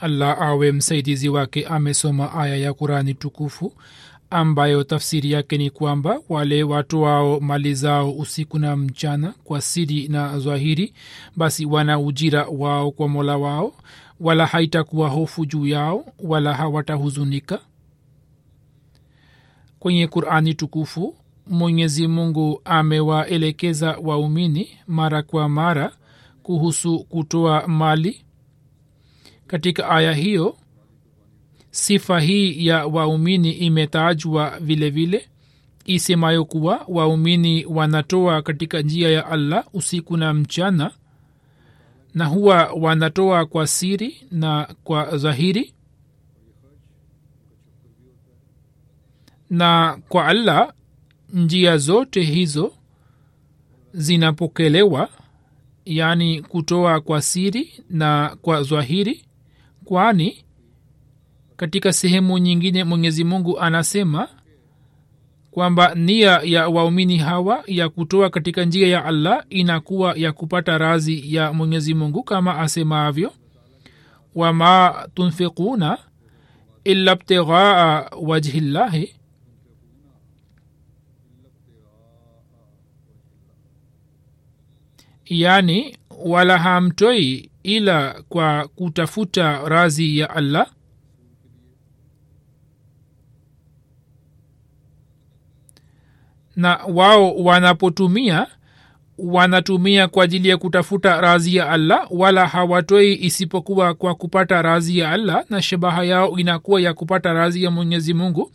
allah awe msaidizi wake amesoma aya ya kurani tukufu ambayo tafsiri yake ni kwamba wale watu wao mali zao usiku na mchana kwa siri na zwahiri basi wana ujira wao kwa mola wao wala haitakuwa hofu juu yao wala hawatahuzunika. Kwenye qurani tukufu mwenyezi mungu amewaelekeza waumini mara kwa mara kuhusu kutoa mali katika aya hiyo sifa hii ya waumini imetajwa vile vile isemayo kuwa waumini wanatoa katika njia ya allah usiku na mchana na huwa wanatoa kwa siri na kwa dhahiri na kwa allah njia zote hizo zinapokelewa yaani kutoa kwa siri na kwa zwahiri kwani katika sehemu nyingine mwenyezi mungu anasema kwamba nia ya waumini hawa ya kutoa katika njia ya allah inakuwa ya kupata razi ya mwenyezi mungu kama asemavyo wama tunfikuna illa btighaa wajhillahi. Yani wala hamtoi ila kwa kutafuta razi ya allah? Na wao wanapotumia wanatumia kwa ajili ya kutafuta razi ya allah wala hawatoi isipokuwa kwa kupata razi ya allah na shabaha yao inakuwa ya kupata razi ya mwenyezi mungu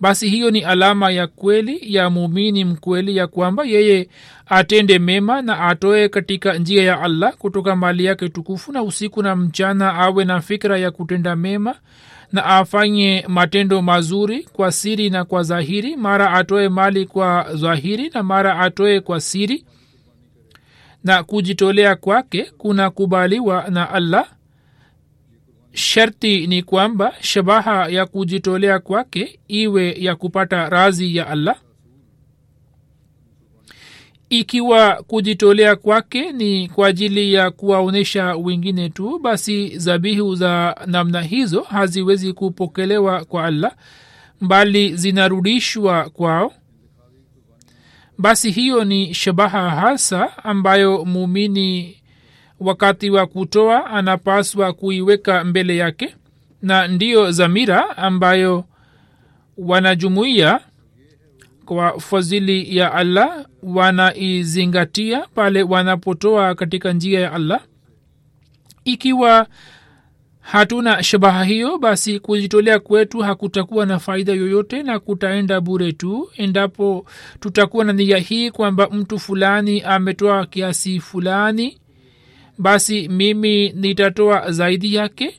basi hiyo ni alama ya kweli ya muumini mkweli ya kwamba yeye atende mema na atoe katika njia ya allah kutoka mali yake tukufu na usiku na mchana awe na fikra ya kutenda mema na afanye matendo mazuri kwa siri na kwa dhahiri mara atoe mali kwa dhahiri na mara atoe kwa siri na kujitolea kwake kunakubaliwa na allah. Sharti ni kwamba shabaha ya kujitolea kwake iwe ya kupata razi ya allah. Ikiwa kujitolea kwake ni kwa ajili ya kuwaonyesha wengine tu basi zabihu za namna hizo haziwezi kupokelewa kwa allah bali zinarudishwa kwao basi hiyo ni shabaha hasa ambayo muumini wakati wa kutoa anapaswa kuiweka mbele yake na ndiyo zamira ambayo wanajumuia kwa fadhili ya allah wanaizingatia pale wanapotoa katika njia ya allah. Ikiwa hatuna shabaha hiyo basi kujitolea kwetu hakutakuwa na faida yoyote na kutaenda bure tu. Endapo tutakuwa na nia hii kwamba mtu fulani ametoa kiasi fulani basi mimi nitatoa zaidi yake.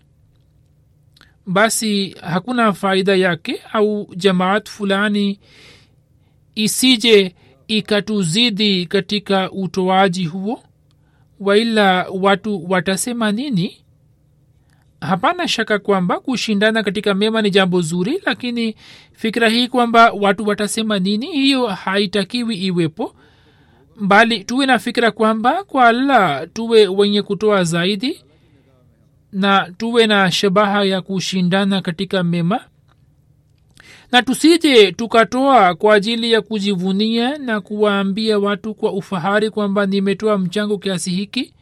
Basi hakuna faida yake au jamaat fulani isije ikatuzidi katika utoaji huo waila watu watasema nini hapana shaka kwamba kushindana katika mema ni jambo zuri lakini fikira hii kwamba watu watasema nini hiyo haitakiwi iwepo. Bali tuwe na fikira kwamba kwa allah tuwe wenye kutoa zaidi na tuwe na shabaha ya kushindana katika mema. Na tusije tukatoa kwa ajili ya kujivunia na kuwaambia watu kwa ufahari kwamba nimetoa mchango kiasi hiki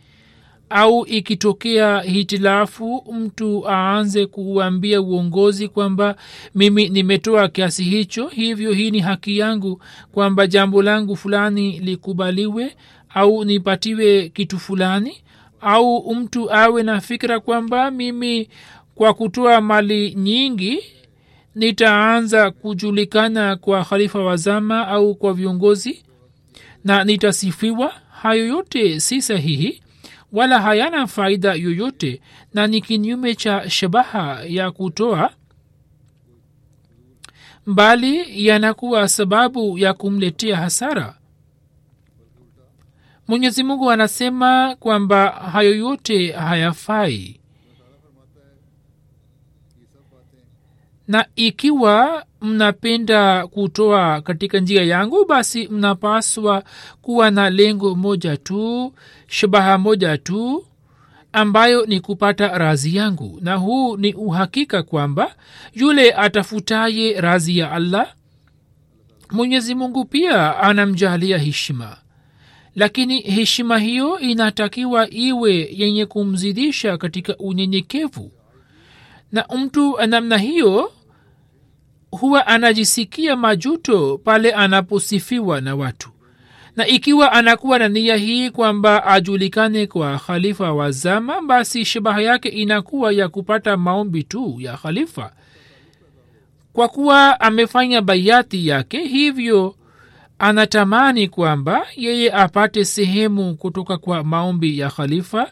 au ikitokea hitilafu mtu aanze kuambia uongozi kwamba mimi nimetoa kiasi hicho hivyo hii ni haki yangu kwamba jambo langu fulani likubaliwe au nipatiwe kitu fulani au mtu awe na fikira kwamba mimi kwa kutoa mali nyingi nitaanza kujulikana kwa khalifa wa zama au kwa viongozi na nitasifiwa. Hayo yote si sahihi wala hayana faida yoyote na ni kinyume cha shabaha ya kutoa bali yanakuwa sababu ya kumletea hasara. Mwenyezi mungu anasema kwamba hayo yote hayafai na ikiwa mnapenda kutoa katika njia yangu basi mnapaswa kuwa na lengo moja tu shabaha moja tu ambayo ni kupata razi yangu. Na huu ni uhakika kwamba yule atafutaye razi ya allah mwenyezi mungu pia anamjalia heshima. Lakini heshima hiyo inatakiwa iwe yenye kumzidisha katika unyenyekevu. Na mtu namna hiyo huwa anajisikia majuto pale anaposifiwa na watu. Na ikiwa anakuwa na nia hii kwamba ajulikane kwa khalifa wa zama basi shabaha yake inakuwa ya kupata maombi tu ya khalifa. Kwa kuwa amefanya baiati yake hivyo anatamani kwamba yeye apate sehemu kutoka kwa maombi ya khalifa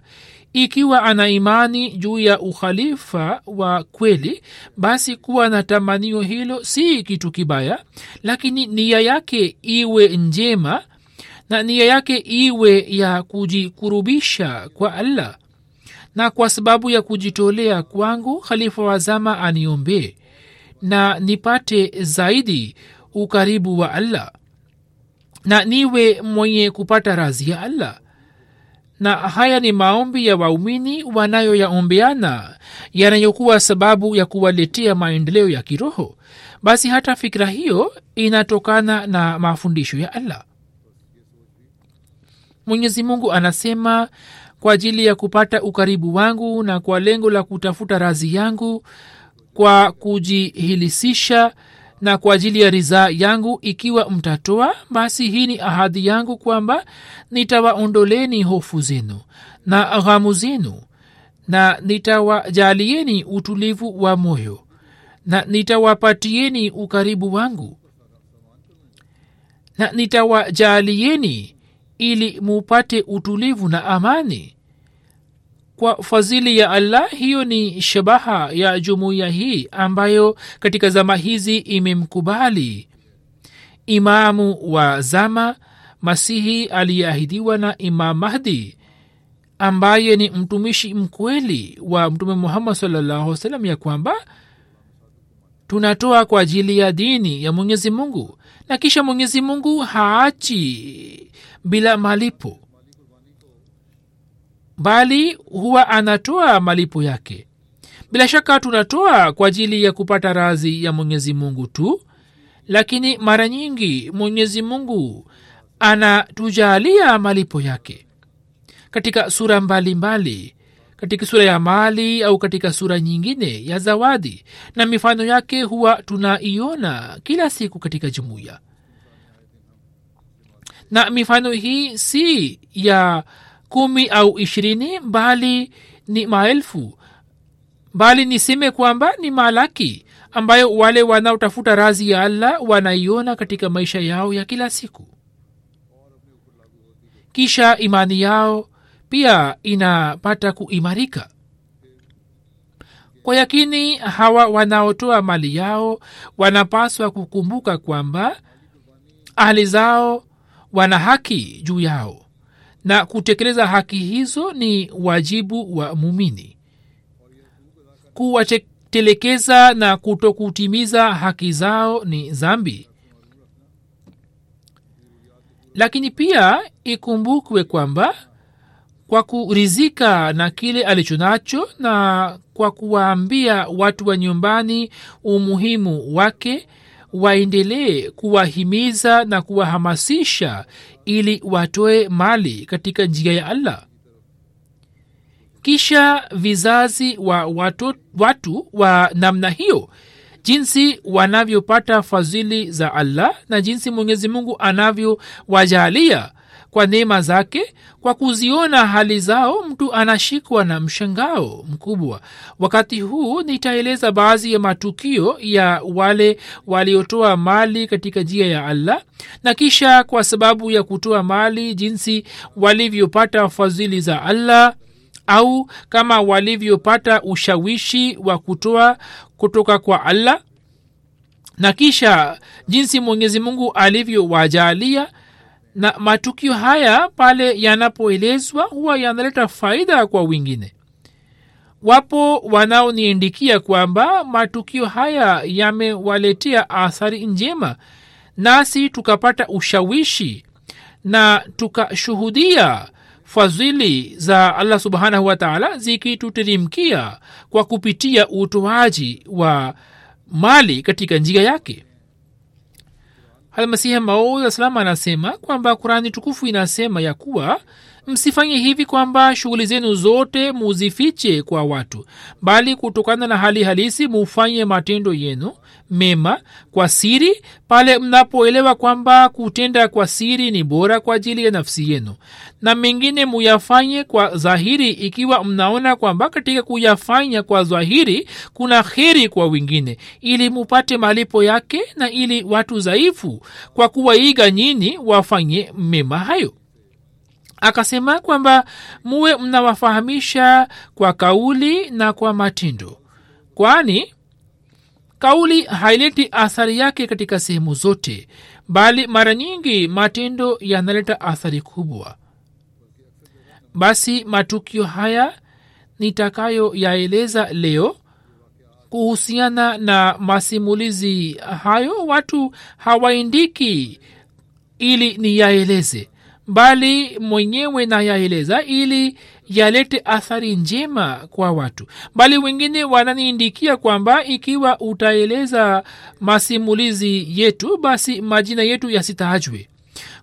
ikiwa ana imani juu ya ukhalifa wa kweli basi kuwa na tamanio hilo si kitu kibaya lakini nia yake iwe njema na nia yake iwe ya kujikurubisha kwa allah. Na kwa sababu ya kujitolea kwangu khalifa wa zama aniombee na nipate zaidi ukaribu wa allah. Na niwe mwenye kupata razi ya allah na haya ni maombi ya waumini wanayoyaombeana yanayokuwa sababu ya kuwaletea maendeleo ya kiroho. Basi hata fikira hiyo inatokana na mafundisho ya allah. Mwenyezi mungu anasema kwa ajili ya kupata ukaribu wangu na kwa lengo la kutafuta razi yangu kwa kujihilisisha na kwa ajili ya ridhaa yangu ikiwa mtatoa basi hii ni ahadi yangu kwamba nitawaondoleni hofu zenu na ghamu zenu na nitawajalieni utulivu wa moyo na nitawapatieni ukaribu wangu na nitawajalieni ili mupate utulivu na amani kwa fadhili ya allah hiyo ni shabaha ya jumuiya hii ambayo katika zama hizi imemkubali imamu wa zama masihi aliyeahidiwa na imam mahdi ambaye ni mtumishi mkweli wa mtume muhammad salllahu salam ya kwamba tunatoa kwa ajili ya dini ya mwenyezi mungu. Na kisha mwenyezi mungu haachi bila malipo bali huwa anatoa malipo yake. Bila shaka tunatoa kwa ajili ya kupata razi ya mwenyezi mungu tu lakini mara nyingi mwenyezi mungu anatujalia malipo yake. Katika sura mbalimbali mbali, katika sura ya mali au katika sura nyingine ya zawadi na mifano yake huwa tunaiona kila siku katika jumuiya. Na mifano hii si ya kumi au ishirini bali ni maelfu. Bali niseme kwamba ni malaki ambayo wale wanaotafuta razi ya allah wanaiona katika maisha yao ya kila siku. Kisha imani yao pia inapata kuimarika. Kwa yakini hawa wanaotoa mali yao wanapaswa kukumbuka kwamba ahli zao wana haki juu yao na kutekeleza haki hizo ni wajibu wa mumini kuwatelekeza na kutokutimiza haki zao ni zambi lakini pia ikumbukwe kwamba kwa kurizika na kile alichonacho na kwa kuwaambia watu wa nyumbani umuhimu wake waendelee kuwahimiza na kuwahamasisha ili watoe mali katika njia ya allah. Kisha vizazi wa watu, watu wa namna hiyo jinsi wanavyopata fadhili za allah na jinsi mwenyezi mungu anavyowajalia kwa neema zake kwa kuziona hali zao mtu anashikwa na mshangao mkubwa. Wakati huu nitaeleza baadhi ya matukio ya wale waliotoa mali katika njia ya allah na kisha kwa sababu ya kutoa mali jinsi walivyopata fadhili za allah au kama walivyopata ushawishi wa kutoa kutoka kwa allah na kisha jinsi mwenyezi mungu alivyowajalia na matukio haya pale yanapoelezwa huwa yanaleta faida kwa wengine. Wapo wanaoniendikia kwamba matukio haya yamewaletea athari njema nasi tukapata ushawishi na tukashuhudia fadhili za allah subhanahu wataala zikituterimkia kwa kupitia utoaji wa mali katika njia yake almasihi maud salam anasema kwamba kurani tukufu inasema ya kuwa msifanye hivi kwamba shughuli zenu zote muzifiche kwa watu bali kutokana na hali halisi mufanye matendo yenu mema kwa siri pale mnapoelewa kwamba kutenda kwa siri ni bora kwa ajili ya nafsi yenu na mengine muyafanye kwa dhahiri ikiwa mnaona kwamba katika kuyafanya kwa dhahiri kuna heri kwa wengine ili mupate malipo yake na ili watu dhaifu kwa kuwaiga nyini wafanye mema hayo akasema kwamba muwe mnawafahamisha kwa kauli na kwa matendo kwani kauli haileti athari yake katika sehemu zote bali mara nyingi matendo yanaleta athari kubwa. Basi matukio haya nitakayoyaeleza leo kuhusiana na masimulizi hayo watu hawaindiki ili niyaeleze bali mwenyewe nayaeleza ili yalete athari njema kwa watu. Bali wengine wananiindikia kwamba ikiwa utaeleza masimulizi yetu basi majina yetu yasitajwe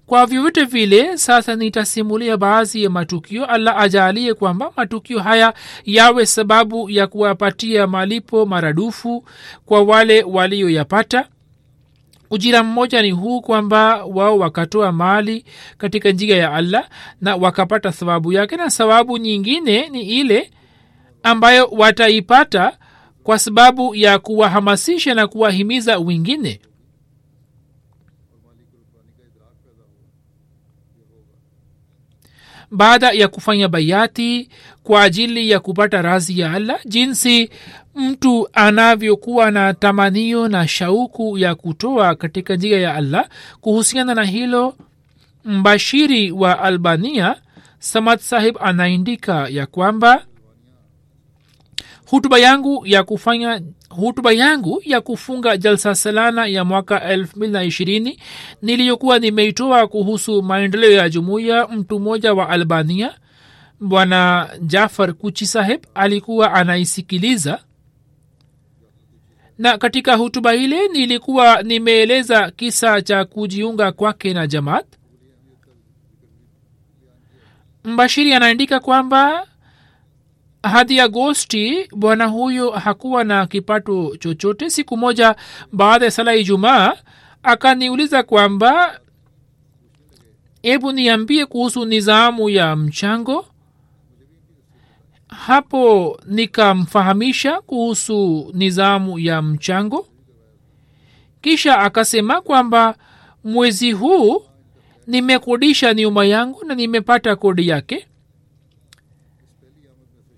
kwa vyovyote vile sasa nitasimulia baadhi ya matukio. Allah ajalie kwamba matukio haya yawe sababu ya kuwapatia malipo maradufu kwa wale walioyapata ujira mmoja ni huu kwamba wao wakatoa mali katika njia ya allah na wakapata sababu yake na sababu nyingine ni ile ambayo wataipata kwa sababu ya kuwahamasisha na kuwahimiza wengine. Baada ya kufanya bayati kwa ajili ya kupata razi ya allah jinsi mtu anavyokuwa na tamanio na shauku ya kutoa katika njia ya allah. Kuhusiana na hilo mbashiri wa albania samad sahib anaindika ya kwamba hutuba yangu ya kufanya hutuba yangu ya kufunga jalsa salana ya mwaka 220 niliyokuwa nimeitoa kuhusu maendeleo ya jumuiya mtu mmoja wa albania bwana jafar kuchi saheb alikuwa anaisikiliza na katika hutuba ile nilikuwa nimeeleza kisa cha kujiunga kwake na jamaat. Mbashiri anaandika kwamba hadi agosti bwana huyo hakuwa na kipato chochote. Siku moja baada ya sala ijumaa akaniuliza kwamba hebu niambie kuhusu nizamu ya mchango hapo nikamfahamisha kuhusu nizamu ya mchango. Kisha akasema kwamba mwezi huu nimekodisha nyumba yangu na nimepata kodi yake.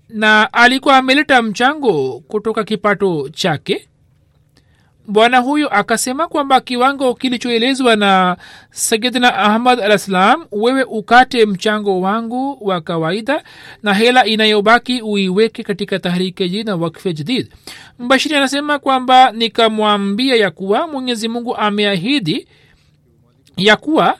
Na alikuwa ameleta mchango kutoka kipato chake bwana huyo akasema kwamba kiwango kilichoelezwa na sayidna ahmad alah salam wewe ukate mchango wangu wa kawaida na hela inayobaki uiweke katika tahrike jina wakfe jadid. Mbashiri anasema kwamba nikamwambia ya kuwa mwenyezi mungu ameahidi ya kuwa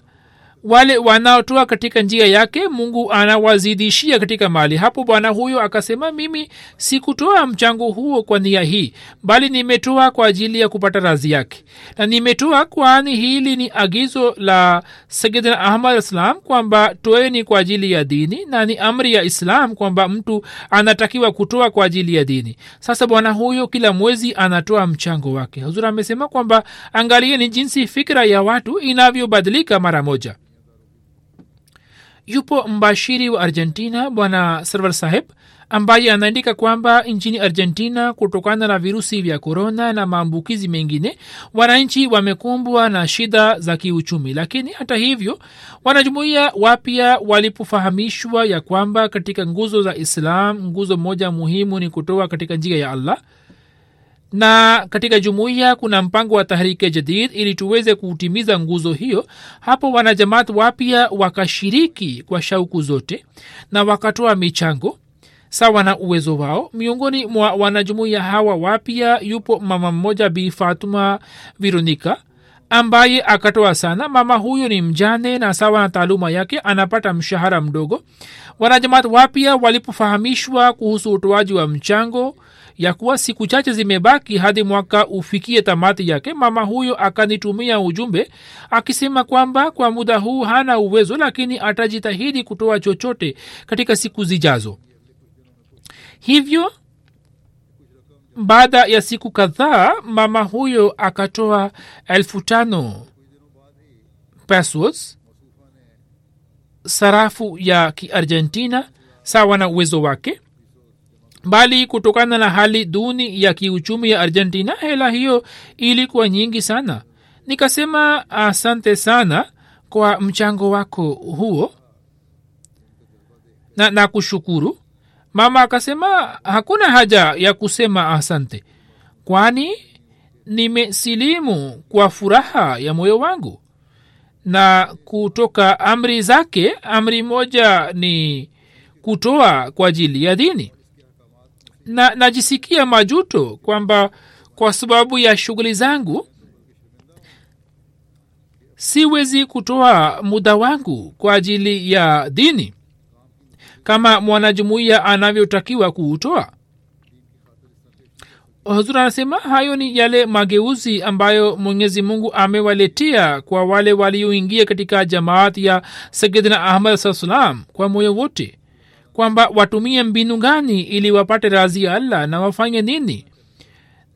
wale wanaotoa katika njia yake mungu anawazidishia katika mali. Hapo bwana huyo akasema mimi sikutoa mchango huo kwa nia hii bali nimetoa kwa ajili ya kupata razi yake. Na nimetoa kwani hili ni agizo la sayidna ahmad islam kwamba toeni kwa ajili ya dini na ni amri ya islam kwamba mtu anatakiwa kutoa kwa ajili ya dini. Sasa bwana huyo kila mwezi anatoa mchango wake. Huzur amesema kwamba angalieni jinsi fikra ya watu inavyobadilika mara moja yupo mbashiri wa argentina bwana server saheb ambaye anaandika kwamba nchini argentina kutokana na virusi vya korona na maambukizi mengine wananchi wamekumbwa na shida za kiuchumi. Lakini hata hivyo wanajumuia wapya walipofahamishwa ya kwamba katika nguzo za islam nguzo moja muhimu ni kutoa katika njia ya allah na katika jumuiya kuna mpango wa tahrike jadid ili tuweze kutimiza nguzo hiyo. Hapo wanajamaat wapya wakashiriki kwa shauku zote na wakatoa michango sawa na uwezo wao. Miongoni mwa wanajumuiya hawa wapya yupo mama mmoja bi fatuma vironika ambaye akatoa sana. Mama huyo ni mjane na sawa na taaluma yake anapata mshahara mdogo. Wanajamaat wapya walipofahamishwa kuhusu utoaji wa mchango ya kuwa siku chache zimebaki hadi mwaka ufikie tamati yake mama huyo akanitumia ujumbe akisema kwamba kwa muda huu hana uwezo lakini atajitahidi kutoa chochote katika siku zijazo. Hivyo baada ya siku kadhaa mama huyo akatoa elfu tano pesos sarafu ya kiargentina sawa na uwezo wake bali kutokana na hali duni ya kiuchumi ya argentina hela hiyo ilikuwa nyingi sana. Nikasema asante sana kwa mchango wako huo. Na, na kushukuru. Mama akasema hakuna haja ya kusema asante. Kwani nimesilimu kwa furaha ya moyo wangu. Na kutoka amri zake amri moja ni kutoa kwa ajili ya dini na najisikia majuto kwamba kwa sababu ya shughuli zangu siwezi kutoa muda wangu kwa ajili ya dini kama mwanajumuiya anavyotakiwa kuutoa. Huzuri anasema hayo ni yale mageuzi ambayo mwenyezi mungu amewaletea kwa wale walioingia katika jamaat ya sayidina ahmad saa salam kwa moyo wote kwamba watumie mbinu gani ili wapate razi ya allah na wafanye nini?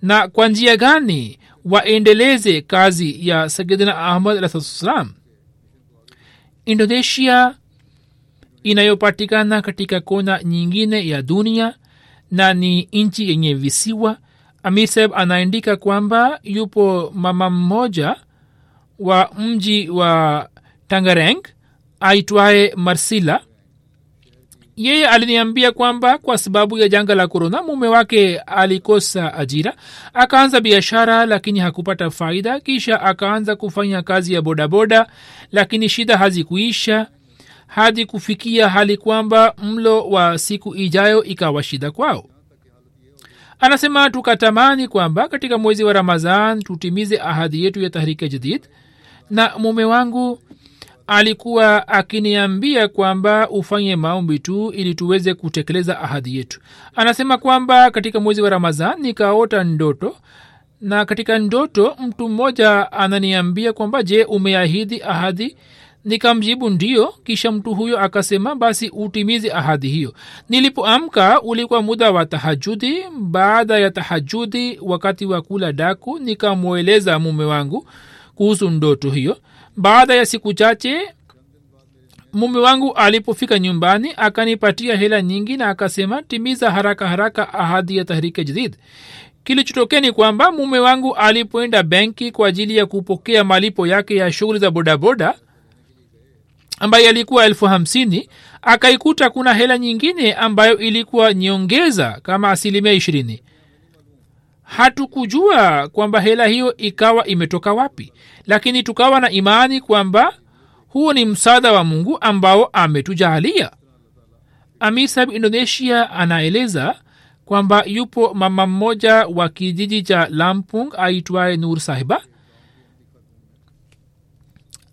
Na kwa njia gani waendeleze kazi ya sayidina ahmad alahsalam indonesia inayopatikana katika kona nyingine ya dunia na ni nchi yenye visiwa amiseb anaandika kwamba yupo mama mmoja wa mji wa tangareng aitwaye marsila yeye aliniambia kwamba kwa sababu ya janga la korona mume wake alikosa ajira akaanza biashara lakini hakupata faida. Kisha akaanza kufanya kazi ya bodaboda lakini shida hazikuisha hadi kufikia hali kwamba mlo wa siku ijayo ikawa shida kwao. Anasema tukatamani kwamba katika mwezi wa ramadhan tutimize ahadi yetu ya tahrike jadid na mume wangu alikuwa akiniambia kwamba ufanye maombi tu ili tuweze kutekeleza ahadi yetu. Anasema kwamba katika mwezi wa ramadhan nikaota ndoto na katika ndoto mtu mmoja ananiambia kwamba je umeahidi ahadi? Nikamjibu ndio kisha mtu huyo akasema basi utimize ahadi hiyo. Nilipoamka ulikuwa muda wa tahajudi. Baada ya tahajudi wakati wa kula daku nikamweleza mume wangu kuhusu ndoto hiyo baada ya siku chache mume wangu alipofika nyumbani akanipatia hela nyingi na akasema timiza haraka haraka ahadi ya tahrike jadid. Kilichotokea ni kwamba mume wangu alipoenda benki kwa ajili ya kupokea malipo yake ya shughuli za bodaboda ambayo yalikuwa elfu hamsini akaikuta kuna hela nyingine ambayo ilikuwa nyongeza kama asilimia ishirini hatukujua kwamba hela hiyo ikawa imetoka wapi lakini tukawa na imani kwamba huo ni msaada wa mungu ambao ametujalia. Amisab indonesia anaeleza kwamba yupo mama mmoja wa kijiji cha lampung aitwaye nur sahiba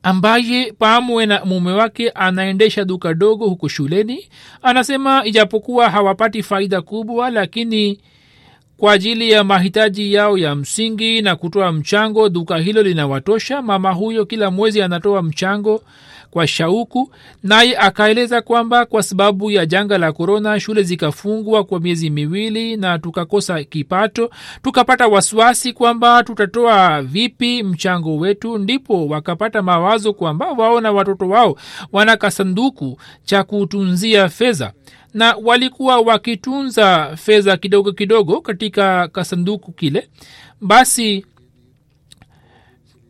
ambaye pamwe na mume wake anaendesha duka dogo huko shuleni. Anasema ijapokuwa hawapati faida kubwa lakini kwa ajili ya mahitaji yao ya msingi na kutoa mchango duka hilo linawatosha. Mama huyo kila mwezi anatoa mchango kwa shauku naye akaeleza kwamba kwa sababu ya janga la korona shule zikafungwa kwa miezi miwili na tukakosa kipato. Tukapata wasiwasi kwamba tutatoa vipi mchango wetu. Ndipo wakapata mawazo kwamba wao na watoto wao wana kasanduku cha kutunzia fedha na walikuwa wakitunza fedha kidogo kidogo katika kasanduku kile. Basi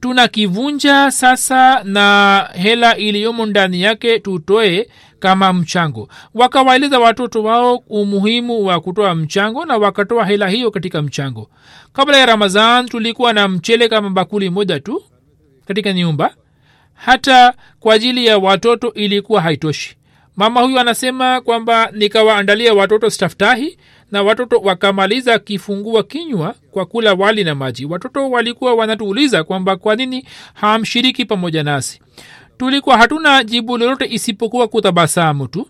tunakivunja sasa na hela iliyomo ndani yake tutoe kama mchango. Wakawaeleza watoto wao umuhimu wa kutoa mchango na wakatoa hela hiyo katika mchango. Kabla ya ramadhan tulikuwa na mchele kama bakuli moja tu katika nyumba. Hata kwa ajili ya watoto ilikuwa haitoshi mama huyu anasema kwamba nikawaandalia watoto staftahi na watoto wakamaliza kifungua kinywa kwa kula wali na maji. Watoto walikuwa wanatuuliza kwamba kwa nini hamshiriki pamoja nasi. Tulikuwa hatuna jibu lolote isipokuwa kutabasamu tu.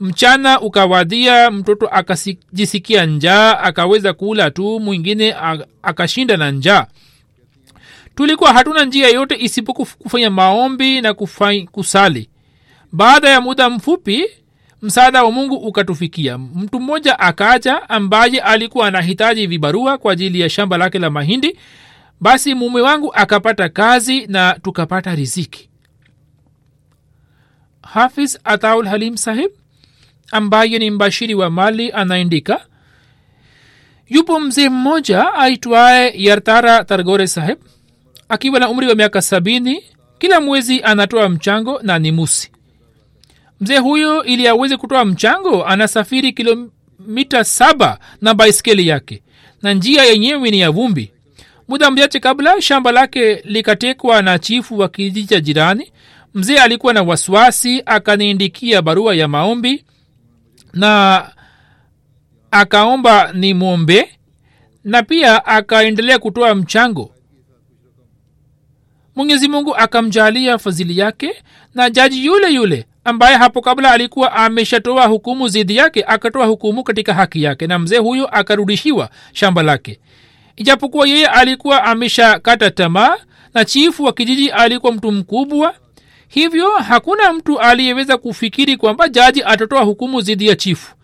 Mchana ukawadia mtoto akajisikia njaa akaweza kula tu mwingine akashinda na njaa. Tulikuwa hatuna njia yote isipokuwa kufanya maombi na kufai, kusali baada ya muda mfupi msaada wa mungu ukatufikia. Mtu mmoja akaja ambaye alikuwa anahitaji vibarua kwa ajili ya shamba lake la mahindi. Basi mume wangu akapata kazi na tukapata riziki. Hafiz ataul halim sahib ambaye ni mbashiri wa mali anaandika yupo mzee mmoja aitwaye yartara targore saheb akiwa na umri wa miaka sabini. Kila mwezi anatoa mchango na ni musi mzee huyo ili aweze kutoa mchango anasafiri kilomita saba na baiskeli yake na njia yenyewe ni ya vumbi. Muda mchache kabla shamba lake likatekwa na chifu wa kijiji cha jirani. Mzee alikuwa na wasiwasi akaniindikia barua ya maombi na akaomba ni mwombe na pia akaendelea kutoa mchango. Mwenyezi mungu akamjalia fadhili yake na jaji yule yule ambaye hapo kabla alikuwa ameshatoa hukumu zidi yake akatoa hukumu katika haki yake na mzee huyo akarudishiwa shamba lake. Ijapokuwa yeye alikuwa ameshakata tamaa na chifu wa kijiji alikuwa mtu mkubwa hivyo hakuna mtu aliyeweza kufikiri kwamba jaji atatoa hukumu zidi ya chifu.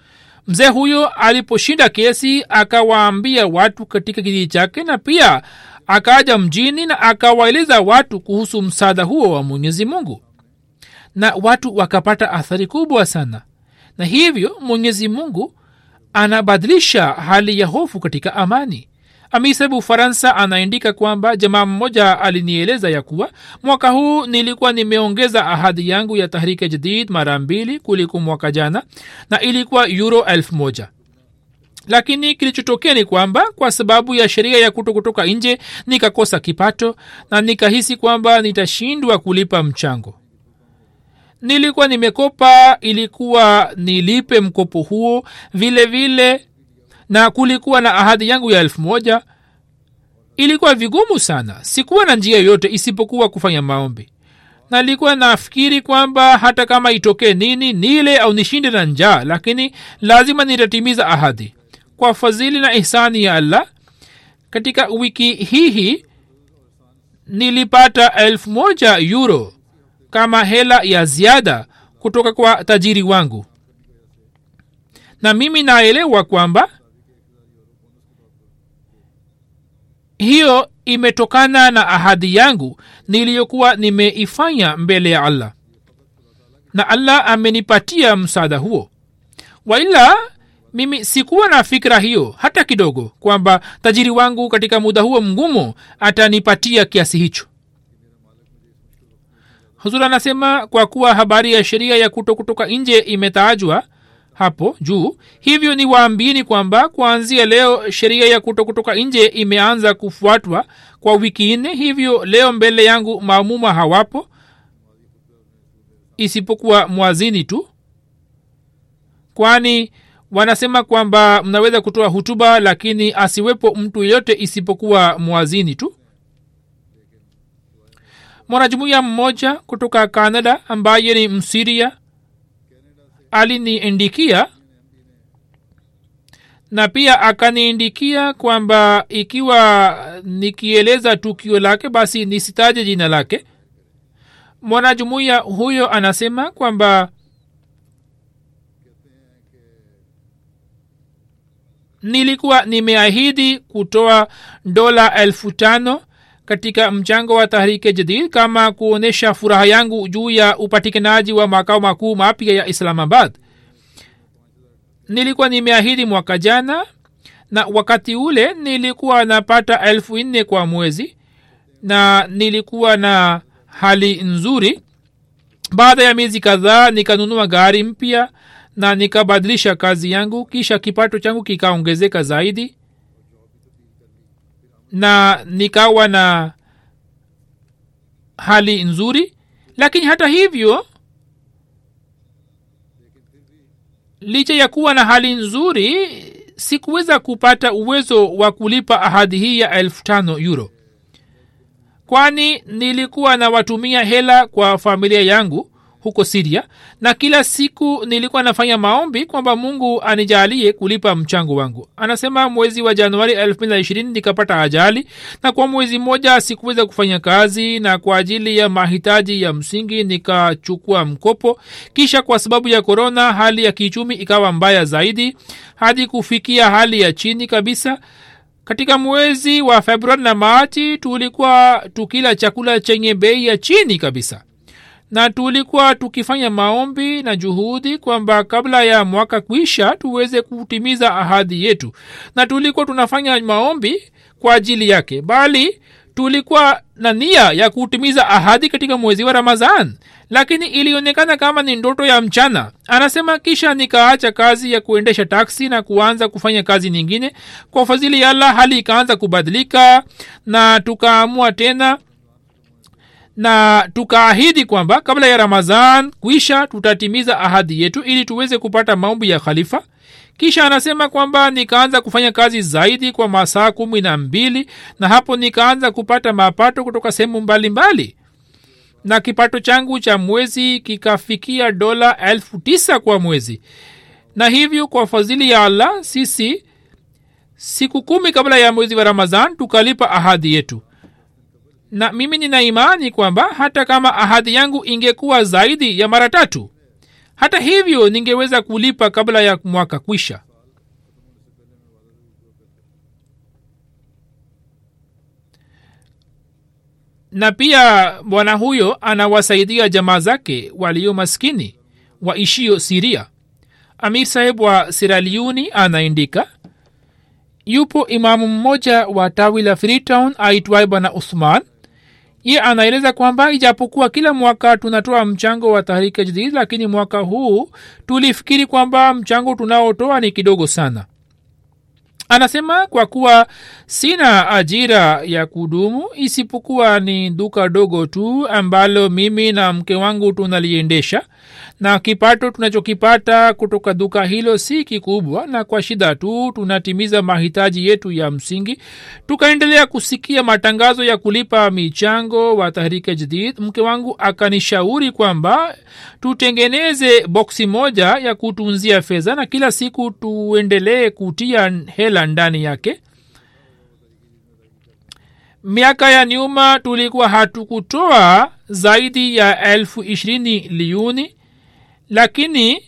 Mzee huyo aliposhinda kesi akawaambia watu katika kijiji chake na pia akaja mjini na akawaeleza watu kuhusu msaada huo wa mwenyezi mungu na watu wakapata athari kubwa sana. Na hivyo mwenyezi mungu anabadilisha hali ya hofu katika amani. Amisabu ufaransa anaandika kwamba jamaa mmoja alinieleza ya kuwa mwaka huu nilikuwa nimeongeza ahadi yangu ya tahrike jadid mara mbili kuliko mwaka jana na ilikuwa euro elfu moja. Lakini kilichotokea ni kwamba kwa sababu ya sheria ya kuto kutoka nje nikakosa kipato na nikahisi kwamba nitashindwa kulipa mchango nilikuwa nimekopa ilikuwa nilipe mkopo huo vile vile na kulikuwa na ahadi yangu ya elfu moja. Ilikuwa vigumu sana. Sikuwa na njia yoyote isipokuwa kufanya maombi. Nalikuwa nafikiri kwamba hata kama itokee nini nile au nishinde na njaa lakini lazima nitatimiza ahadi. Kwa fadhili na ihsani ya allah katika wiki hii hii nilipata elfu moja euro kama hela ya ziada kutoka kwa tajiri wangu. Na mimi naelewa kwamba hiyo imetokana na ahadi yangu niliyokuwa nimeifanya mbele ya allah. Na allah amenipatia msaada huo. Waila mimi sikuwa na fikra hiyo hata kidogo kwamba tajiri wangu katika muda huo mgumu atanipatia kiasi hicho huzur anasema kwa kuwa habari ya sheria ya kuto kutoka nje imetajwa hapo juu hivyo ni waambieni kwamba kuanzia leo sheria ya kuto kutoka nje imeanza kufuatwa kwa wiki nne hivyo leo mbele yangu maamuma hawapo isipokuwa mwazini tu. Kwani wanasema kwamba mnaweza kutoa hutuba lakini asiwepo mtu yeyote isipokuwa mwazini tu mwanajumuiya mmoja kutoka canada ambaye ni msiria aliniindikia na pia akaniindikia kwamba ikiwa nikieleza tukio lake basi nisitaje jina lake. Mwanajumuiya huyo anasema kwamba nilikuwa nimeahidi kutoa dola elfu tano katika mchango wa tahrike jadid kama kuonyesha furaha yangu juu ya upatikanaji wa makao makuu mapya ya islamabad. Nilikuwa nimeahidi mwaka jana na wakati ule nilikuwa napata elfu nne kwa mwezi na nilikuwa na hali nzuri. Baada ya miezi kadhaa nikanunua gari mpya na nikabadilisha kazi yangu kisha kipato changu kikaongezeka zaidi na nikawa na hali nzuri lakini hata hivyo licha ya kuwa na hali nzuri sikuweza kupata uwezo wa kulipa ahadi hii ya elfu tano euro. Kwani nilikuwa nawatumia hela kwa familia yangu huko siria na kila siku nilikuwa nafanya maombi kwamba mungu anijalie kulipa mchango wangu. Anasema mwezi wa januari 220 nikapata ajali na kwa mwezi mmoja sikuweza kufanya kazi na kwa ajili ya mahitaji ya msingi nikachukua mkopo. Kisha kwa sababu ya korona hali ya kiuchumi ikawa mbaya zaidi. Hadi kufikia hali ya chini kabisa katika mwezi wa februari na machi tulikuwa tukila chakula chenye bei ya chini kabisa na tulikuwa tukifanya maombi na juhudi kwamba kabla ya mwaka kuisha tuweze kutimiza ahadi yetu. Na tulikuwa tunafanya maombi kwa ajili yake bali tulikuwa na nia ya kutimiza ahadi katika mwezi wa ramadhan. Lakini ilionekana kama ni ndoto ya mchana. Anasema kisha nikaacha kazi ya kuendesha taksi na kuanza kufanya kazi nyingine. Kwa fadhili ya allah hali ikaanza kubadilika na tukaamua tena na tukaahidi kwamba kabla ya ramadhan kuisha tutatimiza ahadi yetu ili tuweze kupata maombi ya khalifa. Kisha anasema kwamba nikaanza kufanya kazi zaidi kwa masaa kumi na mbili na hapo nikaanza kupata mapato kutoka sehemu mbalimbali. Na kipato changu cha mwezi kikafikia dola elfu tisa kwa mwezi. Na hivyo kwa fadhili ya allah sisi siku kumi kabla ya mwezi wa ramadhan tukalipa ahadi yetu na mimi nina imani kwamba hata kama ahadi yangu ingekuwa zaidi ya mara tatu hata hivyo ningeweza kulipa kabla ya mwaka kwisha na pia bwana huyo anawasaidia jamaa zake walio maskini waishio siria. Amir saheb wa siraliuni anaindika yupo imamu mmoja wa tawi la freetown aitwaye bwana uthman ye anaeleza kwamba ijapokuwa kila mwaka tunatoa mchango wa tahrike jadid lakini mwaka huu tulifikiri kwamba mchango tunaotoa ni kidogo sana. Anasema kwa kuwa sina ajira ya kudumu isipokuwa ni duka dogo tu ambalo mimi na mke wangu tunaliendesha na kipato tunachokipata kutoka duka hilo si kikubwa na kwa shida tu tunatimiza mahitaji yetu ya msingi. Tukaendelea kusikia matangazo ya kulipa michango wa tahrike jadid. Mke wangu akanishauri kwamba tutengeneze boksi moja ya kutunzia fedha na kila siku tuendelee kutia hela ndani yake. Miaka ya nyuma tulikuwa hatukutoa zaidi ya elfu ishirini liuni lakini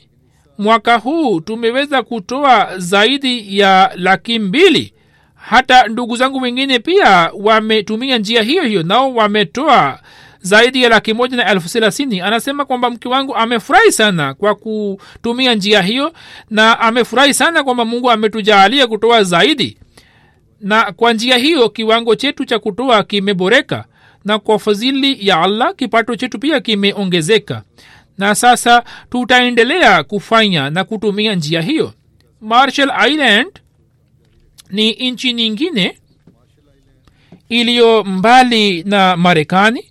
mwaka huu tumeweza kutoa zaidi ya laki mbili. Hata ndugu zangu wengine pia wametumia njia hiyo hiyo nao wametoa zaidi ya laki moja na elfu thelathini. Anasema kwamba mke wangu amefurahi sana kwa kutumia njia hiyo na amefurahi sana kwamba mungu ametujaalia kutoa zaidi. Na kwa njia hiyo kiwango chetu cha kutoa kimeboreka na kwa fadhili ya allah kipato chetu pia kimeongezeka na sasa tutaendelea kufanya na kutumia njia hiyo. Marshall island ni nchi nyingine iliyo mbali na marekani.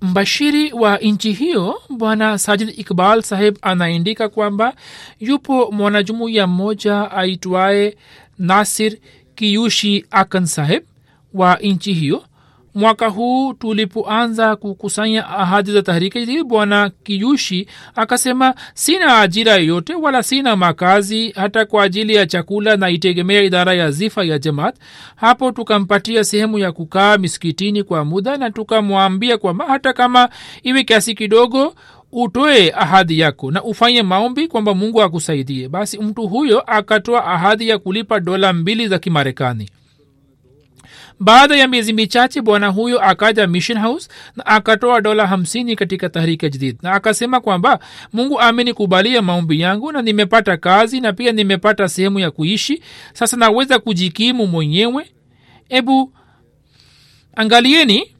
Mbashiri wa nchi hiyo bwana sajid iqbal saheb anaandika kwamba yupo mwanajumuiya mmoja aitwaye nasir kiyushi akan saheb wa nchi hiyo mwaka huu tulipoanza kukusanya ahadi za tahriki jadid bwana kiyushi akasema sina ajira yoyote wala sina makazi hata kwa ajili ya chakula na itegemea idara ya zifa ya jamaat. Hapo tukampatia sehemu ya kukaa misikitini kwa muda na tukamwambia kwamba hata kama iwe kiasi kidogo utoe ahadi yako na ufanye maombi kwamba mungu akusaidie. Basi mtu huyo akatoa ahadi ya kulipa dola mbili za kimarekani baada ya miezi michache bwana huyo akaja mission house na akatoa dola hamsini katika tahrika jadid na akasema kwamba mungu amenikubalia maombi yangu na nimepata kazi na pia nimepata sehemu ya kuishi. Sasa naweza kujikimu mwenyewe. Ebu angalieni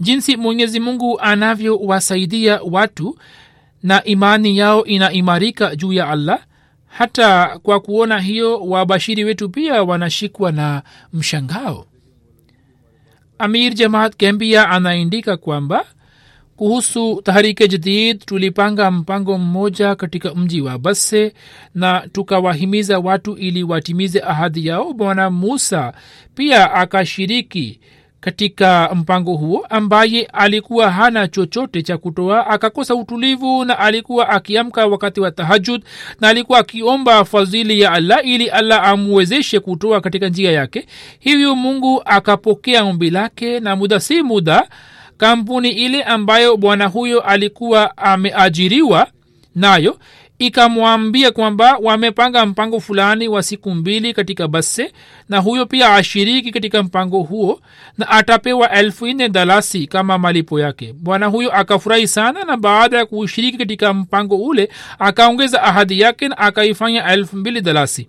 jinsi mwenyezi mungu anavyowasaidia watu na imani yao inaimarika juu ya allah hata kwa kuona hiyo wabashiri wetu pia wanashikwa na mshangao. Amir jamaat kembia anaindika kwamba kuhusu tahrike jadid tulipanga mpango mmoja katika mji wa basse na tukawahimiza watu ili watimize ahadi yao. Bwana musa pia akashiriki katika mpango huo ambaye alikuwa hana chochote cha kutoa akakosa utulivu na alikuwa akiamka wakati wa tahajud na alikuwa akiomba fadhili ya allah ili allah amwezeshe kutoa katika njia yake. Hivyo mungu akapokea ombi lake na muda si muda kampuni ile ambayo bwana huyo alikuwa ameajiriwa nayo ikamwambia kwamba wamepanga mpango fulani wa siku mbili katika basse na huyo pia ashiriki katika mpango huo na atapewa elfu nne dalasi kama malipo yake. Bwana huyo akafurahi sana na baada ya kushiriki katika mpango ule akaongeza ahadi yake na akaifanya elfu mbili dalasi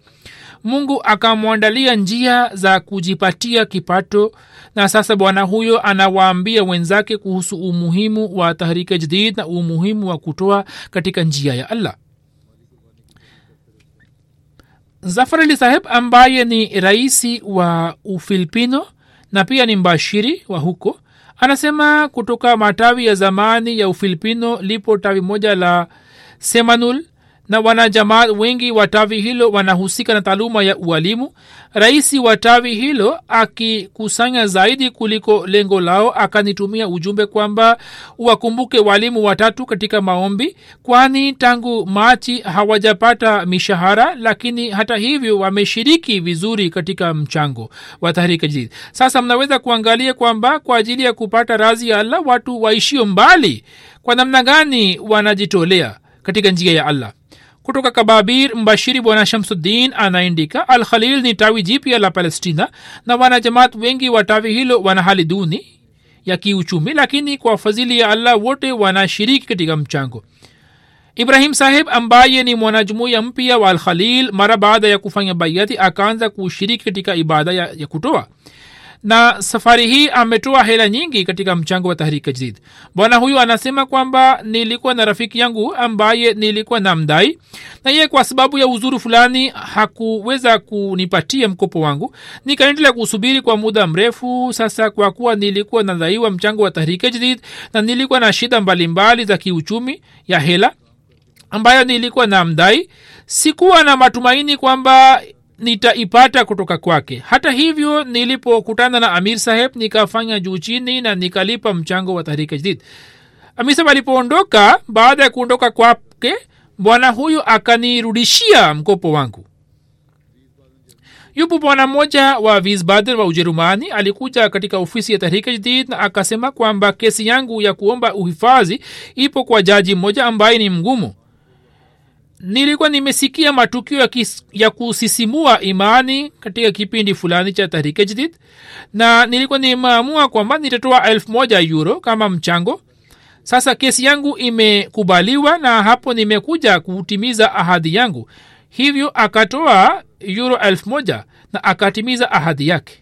mungu akamwandalia njia za kujipatia kipato na sasa bwana huyo anawaambia wenzake kuhusu umuhimu wa tahrika jadid na umuhimu wa kutoa katika njia ya allah zafar ali saheb ambaye ni raisi wa ufilipino na pia ni mbashiri wa huko anasema kutoka matawi ya zamani ya ufilipino lipo tawi moja la semanul na wanajamaa wengi wa tawi hilo wanahusika na taaluma ya ualimu. Raisi wa tawi hilo akikusanya zaidi kuliko lengo lao akanitumia ujumbe kwamba wakumbuke walimu watatu katika maombi kwani tangu machi hawajapata mishahara lakini hata hivyo wameshiriki vizuri katika mchango wa tahrika sasa mnaweza kuangalia kwamba kwa ajili ya kupata razi ya allah watu waishio mbali kwa namna gani wanajitolea katika njia ya allah kutoka kababir mbashiri bwana shamsuddin anaandika al khalil ni tawi jipya la palestina na wanajamaat wengi wa tawi hilo wana hali duni ya kiuchumi lakini kwa fadhili ya allah wote wanashiriki katika mchango. Ibrahim saheb ambaye ni mwanajumuiya mpya wa alkhalil mara baada ya kufanya baiati akaanza kushiriki katika ibada ya, ya kutoa na safari hii ametoa hela nyingi katika mchango wa tahrika jadid bwana huyu anasema kwamba nilikuwa na rafiki yangu ambaye nilikuwa na mdai na yeye kwa sababu ya uzuru fulani hakuweza kunipatia mkopo wangu. Nikaendelea kusubiri kwa muda mrefu sasa kwa kuwa nilikuwa nadhaiwa mchango wa tahrika jadid na nilikuwa na shida mbalimbali za kiuchumi ya hela ambayo nilikuwa na mdai sikuwa na matumaini kwamba nitaipata kutoka kwake. Hata hivyo nilipokutana na amir saheb nikafanya juu chini na nikalipa mchango wa tahrika jdid amir alipoondoka baada ya kuondoka kwake bwana huyu akanirudishia mkopo wangu. Yupo bwana mmoja wa visbaden wa ujerumani alikuja katika ofisi ya tahrika jdid na akasema kwamba kesi yangu ya kuomba uhifadhi ipo kwa jaji mmoja ambaye ni mgumu nilikuwa nimesikia matukio ya, ya kusisimua imani katika kipindi fulani cha tahrike jadid na nilikuwa nimeamua kwamba nitatoa elfu moja euro kama mchango. Sasa kesi yangu imekubaliwa na hapo nimekuja kutimiza ahadi yangu. Hivyo akatoa euro elfu moja na akatimiza ahadi yake.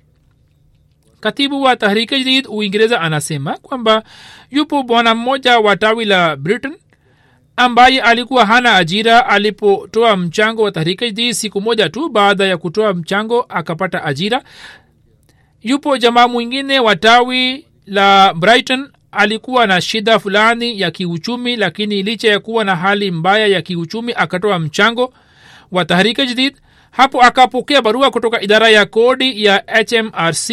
Katibu wa tahrike jadid uingereza anasema kwamba yupo bwana mmoja wa tawi la britain ambaye alikuwa hana ajira alipotoa mchango wa tahrika jadid siku moja tu baada ya kutoa mchango akapata ajira. Yupo jamaa mwingine wa tawi la brighton alikuwa na shida fulani ya kiuchumi lakini licha ya kuwa na hali mbaya ya kiuchumi akatoa mchango wa tahrika jdid hapo akapokea barua kutoka idara ya kodi ya hmrc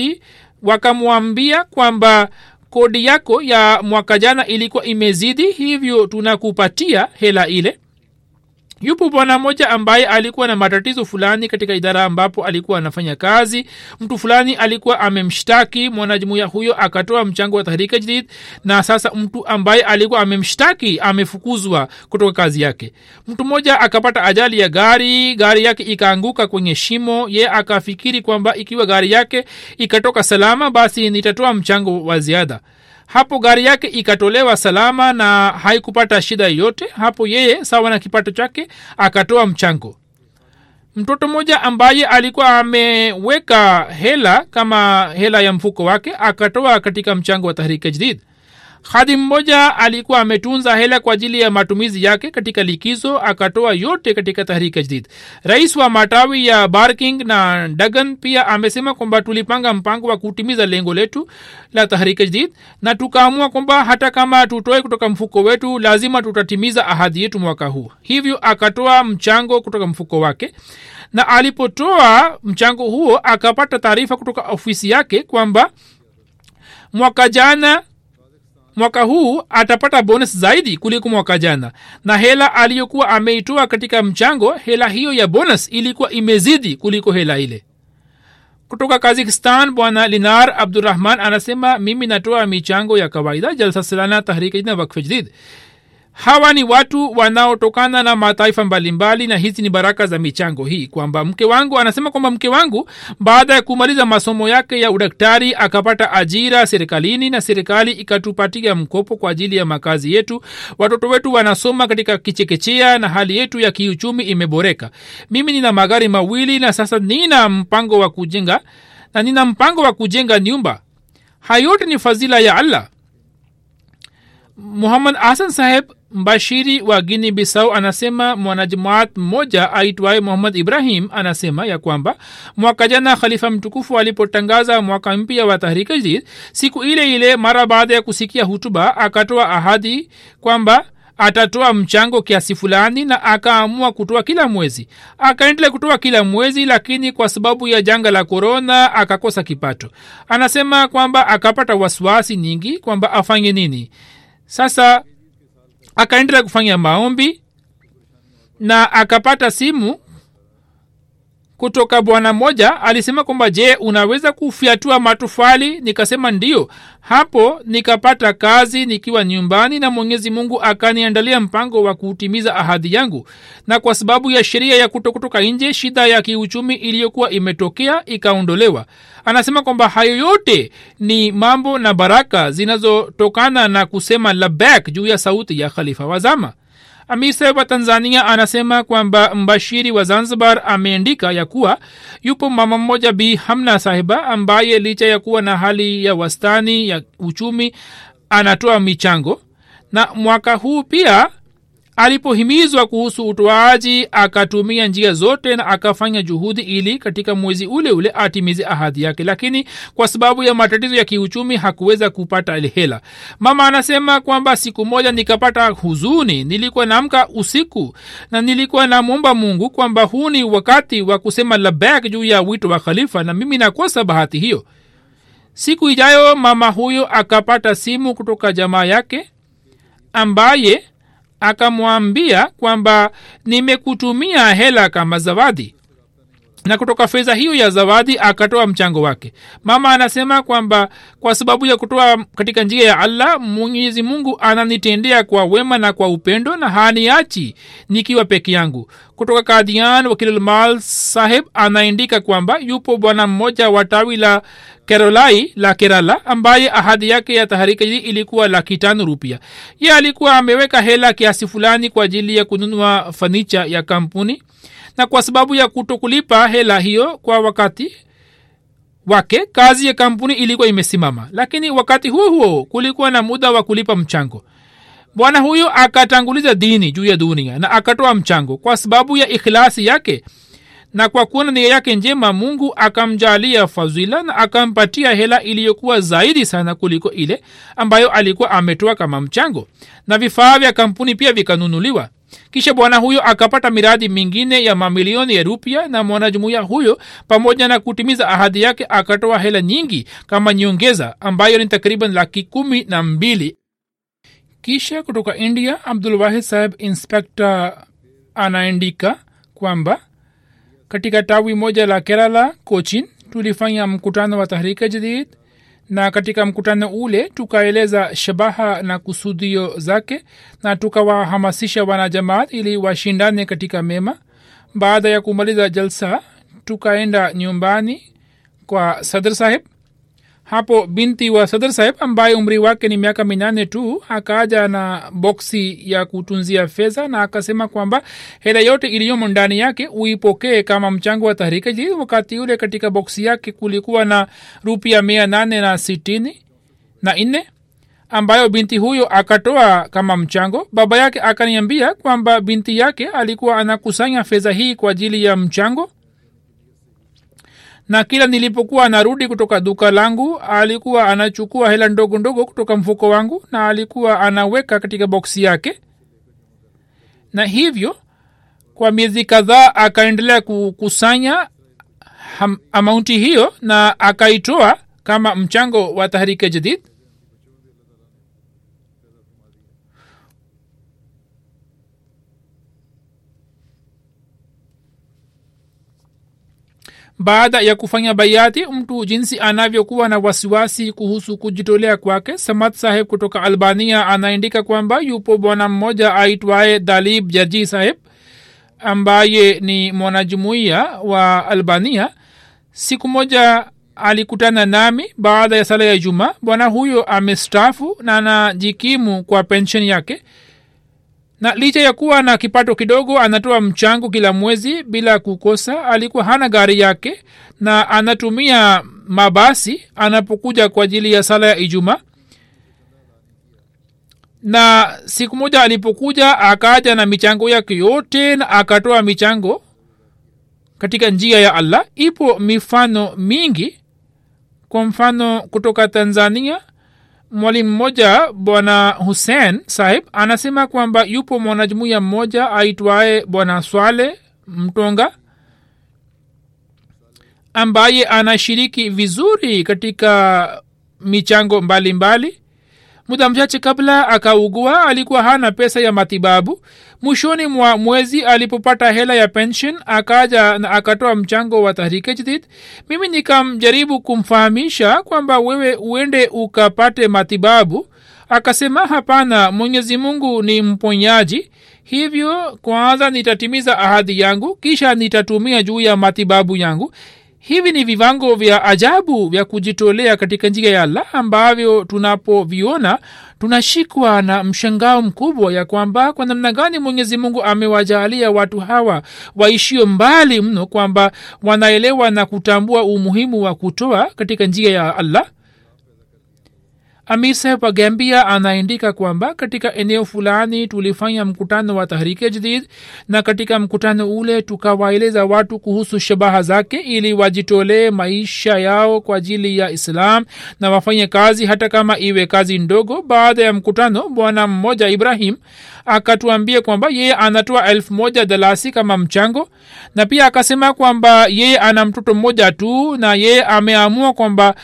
wakamwambia kwamba kodi yako ya mwaka jana ilikuwa imezidi hivyo tunakupatia hela ile yupo bwana mmoja ambaye alikuwa na matatizo fulani katika idara ambapo alikuwa anafanya kazi. Mtu fulani alikuwa amemshtaki mwanajumuya huyo akatoa mchango wa tahrika jadid na sasa mtu ambaye alikuwa amemshtaki amefukuzwa kutoka kazi yake. Mtu mmoja akapata ajali ya gari gari yake ikaanguka kwenye shimo ye akafikiri kwamba ikiwa gari yake ikatoka salama basi nitatoa mchango wa ziada hapo gari yake ikatolewa salama na haikupata shida yoyote. Hapo yeye sawa na kipato chake akatoa mchango. Mtoto mmoja ambaye alikuwa ameweka hela kama hela ya mfuko wake akatoa katika mchango wa tahrika jadid hadim mmoja alikuwa ametunza hela kwa ajili ya matumizi yake katika likizo akatoa yote katika tahrika jadid rais wa matawi ya barking na dagan pia amesema kwamba tulipanga mpango wa kutimiza lengo letu la tahrika jadid na tukaamua kwamba hata kama tutoe kutoka mfuko wetu lazima tutatimiza ahadi yetu mwaka huu. Hivyo akatoa mchango kutoka mfuko wake na alipotoa mchango huo akapata taarifa kutoka ofisi yake kwamba mwaka jana mwaka huu atapata bonus zaidi kuliko mwaka jana. Na hela aliyokuwa ameitoa katika mchango hela hiyo ya bonus ilikuwa imezidi kuliko hela ile. Kutoka kazakistan bwana linar abdurahman anasema mimi natoa michango ya kawaida jalsa selana tahriki wakfejdid wakfe jadid hawa ni watu wanaotokana na mataifa mbalimbali na hizi ni baraka za michango hii kwamba mke wangu anasema kwamba mke wangu baada ya kumaliza masomo yake ya udaktari akapata ajira serikalini na serikali ikatupatia mkopo kwa ajili ya makazi yetu. Watoto wetu wanasoma katika kichekechea na hali yetu ya kiuchumi imeboreka. Mimi nina magari mawili na sasa nina mpango wa kujenga na nina mpango wa kujenga nyumba. Hayote ni fadhila ya allah. Muhammad hasan saheb mbashiri wa gini bisau anasema mwanajumaat mmoja aitwaye muhammad ibrahim anasema ya kwamba mwaka jana khalifa mtukufu alipotangaza mwaka mpya wa tahrika jadid siku ile ile mara baada ya kusikia hutuba akatoa ahadi kwamba atatoa mchango kiasi fulani na akaamua kutoa kila mwezi. Akaendelea kutoa kila mwezi lakini kwa sababu ya janga la korona akakosa kipato. Anasema kwamba akapata wasiwasi nyingi kwamba afanye nini. Sasa akaendelea kufanya maombi na akapata simu kutoka bwana mmoja alisema kwamba je unaweza kufyatua matofali? Nikasema ndiyo. Hapo nikapata kazi nikiwa nyumbani na mwenyezi mungu akaniandalia mpango wa kutimiza ahadi yangu. Na kwa sababu ya sheria ya kuto kutoka nje shida ya kiuchumi iliyokuwa imetokea ikaondolewa. Anasema kwamba hayo yote ni mambo na baraka zinazotokana na kusema labak juu ya sauti ya khalifa wazama amir saheb wa tanzania anasema kwamba mbashiri wa zanzibar ameandika ya kuwa yupo mama mmoja bi hamna sahiba ambaye licha ya kuwa na hali ya wastani ya uchumi anatoa michango. Na mwaka huu pia alipohimizwa kuhusu utoaji akatumia njia zote na akafanya juhudi ili katika mwezi ule ule atimize ahadi yake. Lakini kwa sababu ya matatizo ya kiuchumi hakuweza kupata hela. Mama anasema kwamba siku moja nikapata huzuni. Nilikuwa naamka usiku na nilikuwa namwomba mungu kwamba huu ni wakati wa kusema labak juu ya wito wa khalifa na mimi nakosa bahati hiyo. Siku ijayo mama huyo akapata simu kutoka jamaa yake ambaye akamwambia kwamba nimekutumia hela kama zawadi na kutoka fedha hiyo ya zawadi akatoa mchango wake. Mama anasema kwamba kwa sababu ya kutoa katika njia ya allah mwenyezi mungu ananitendea kwa wema na kwa upendo na haniachi nikiwa peke yangu. Kutoka kadian wakilulmal saheb anaandika kwamba yupo bwana mmoja wa tawi la kerolai la kerala ambaye ahadi yake ya taharika hii ilikuwa laki rupia. Ye alikuwa ameweka hela kiasi fulani kwa ajili ya kununua fanicha ya kampuni na kwa sababu ya kutokulipa hela hiyo kwa wakati wake kazi ya kampuni ilikuwa imesimama. Lakini wakati huo huo kulikuwa na muda wa kulipa mchango. Bwana huyo akatanguliza dini juu ya dunia na akatoa mchango. Kwa sababu ya ikhlasi yake na kwa kuona nia yake njema mungu akamjalia fadhila na akampatia hela iliyokuwa zaidi sana kuliko ile ambayo alikuwa ametoa kama mchango. Na vifaa vya kampuni pia vikanunuliwa kisha bwana huyo akapata miradi mingine ya mamilioni ya rupia na mwanajumuiya huyo pamoja na kutimiza ahadi yake akatoa hela nyingi kama nyongeza ambayo ni takriban laki kumi na mbili. Kisha kutoka india abdulwahid saheb inspekta anaandika kwamba katika tawi moja la kerala cochin tulifanya mkutano wa tahrika jadid na katika mkutano ule tukaeleza shabaha na kusudio zake na tukawahamasisha wanajamaat ili washindane katika mema. Baada ya kumaliza jalsa tukaenda nyumbani kwa sadr saheb hapo binti wa sadr saheb ambaye umri wake ni miaka minane tu akaja na boksi ya kutunzia fedha na akasema kwamba hela yote iliyomo ndani yake uipokee kama mchango wa tahrika ji wakati ule katika boksi yake kulikuwa na rupia mia nane na sitini na nne ambayo binti huyo akatoa kama mchango? Baba yake akaniambia kwamba binti yake alikuwa anakusanya fedha hii kwa ajili ya mchango na kila nilipokuwa anarudi kutoka duka langu alikuwa anachukua hela ndogo ndogo kutoka mfuko wangu na alikuwa anaweka katika boksi yake. Na hivyo kwa miezi kadhaa akaendelea kukusanya amaunti hiyo na akaitoa kama mchango wa tahrike jadid baada ya kufanya baiati mtu jinsi anavyokuwa na wasiwasi kuhusu kujitolea kwake samad saheb kutoka albania anaandika kwamba yupo bwana mmoja aitwaye dalib jaji saheb ambaye ni mwanajumuiya wa albania. Siku moja alikutana nami baada ya sala ya juma bwana huyo amestafu na anajikimu kwa pensheni yake na licha ya kuwa na kipato kidogo anatoa mchango kila mwezi bila kukosa. Alikuwa hana gari yake na anatumia mabasi anapokuja kwa ajili ya sala ya ijuma na siku moja alipokuja akaja na michango yake yote na akatoa michango katika njia ya allah. Ipo mifano mingi kwa mfano kutoka tanzania mwalimu mmoja bwana hussein sahib anasema kwamba yupo mwanajumuiya mmoja aitwaye bwana swale mtonga ambaye anashiriki vizuri katika michango mbalimbali mbali. Muda mchache kabla akaugua alikuwa hana pesa ya matibabu. Mwishoni mwa mwezi alipopata hela ya pension akaja na akatoa mchango wa tahrike jadid. Mimi nikamjaribu kumfahamisha kwamba wewe uende ukapate matibabu. Akasema hapana mwenyezi mungu ni mponyaji. Hivyo kwanza nitatimiza ahadi yangu kisha nitatumia juu ya matibabu yangu hivi ni viwango vya ajabu vya kujitolea katika njia ya allah ambavyo tunapoviona tunashikwa na mshangao mkubwa ya kwamba kwa namna gani mwenyezi mungu amewajaalia watu hawa waishio mbali mno kwamba wanaelewa na kutambua umuhimu wa kutoa katika njia ya allah amir saheb wa gambia anaandika kwamba katika eneo fulani tulifanya mkutano wa tahrike jadid na katika mkutano ule tukawaeleza watu kuhusu shabaha zake ili wajitolee maisha yao kwa ajili ya islam na wafanye kazi hata kama iwe kazi ndogo. Baada ya mkutano bwana mmoja ibrahim akatuambia kwamba yeye anatoa elfu moja dalasi kama mchango na pia akasema kwamba yeye ana mtoto mmoja tu na yeye ameamua kwamba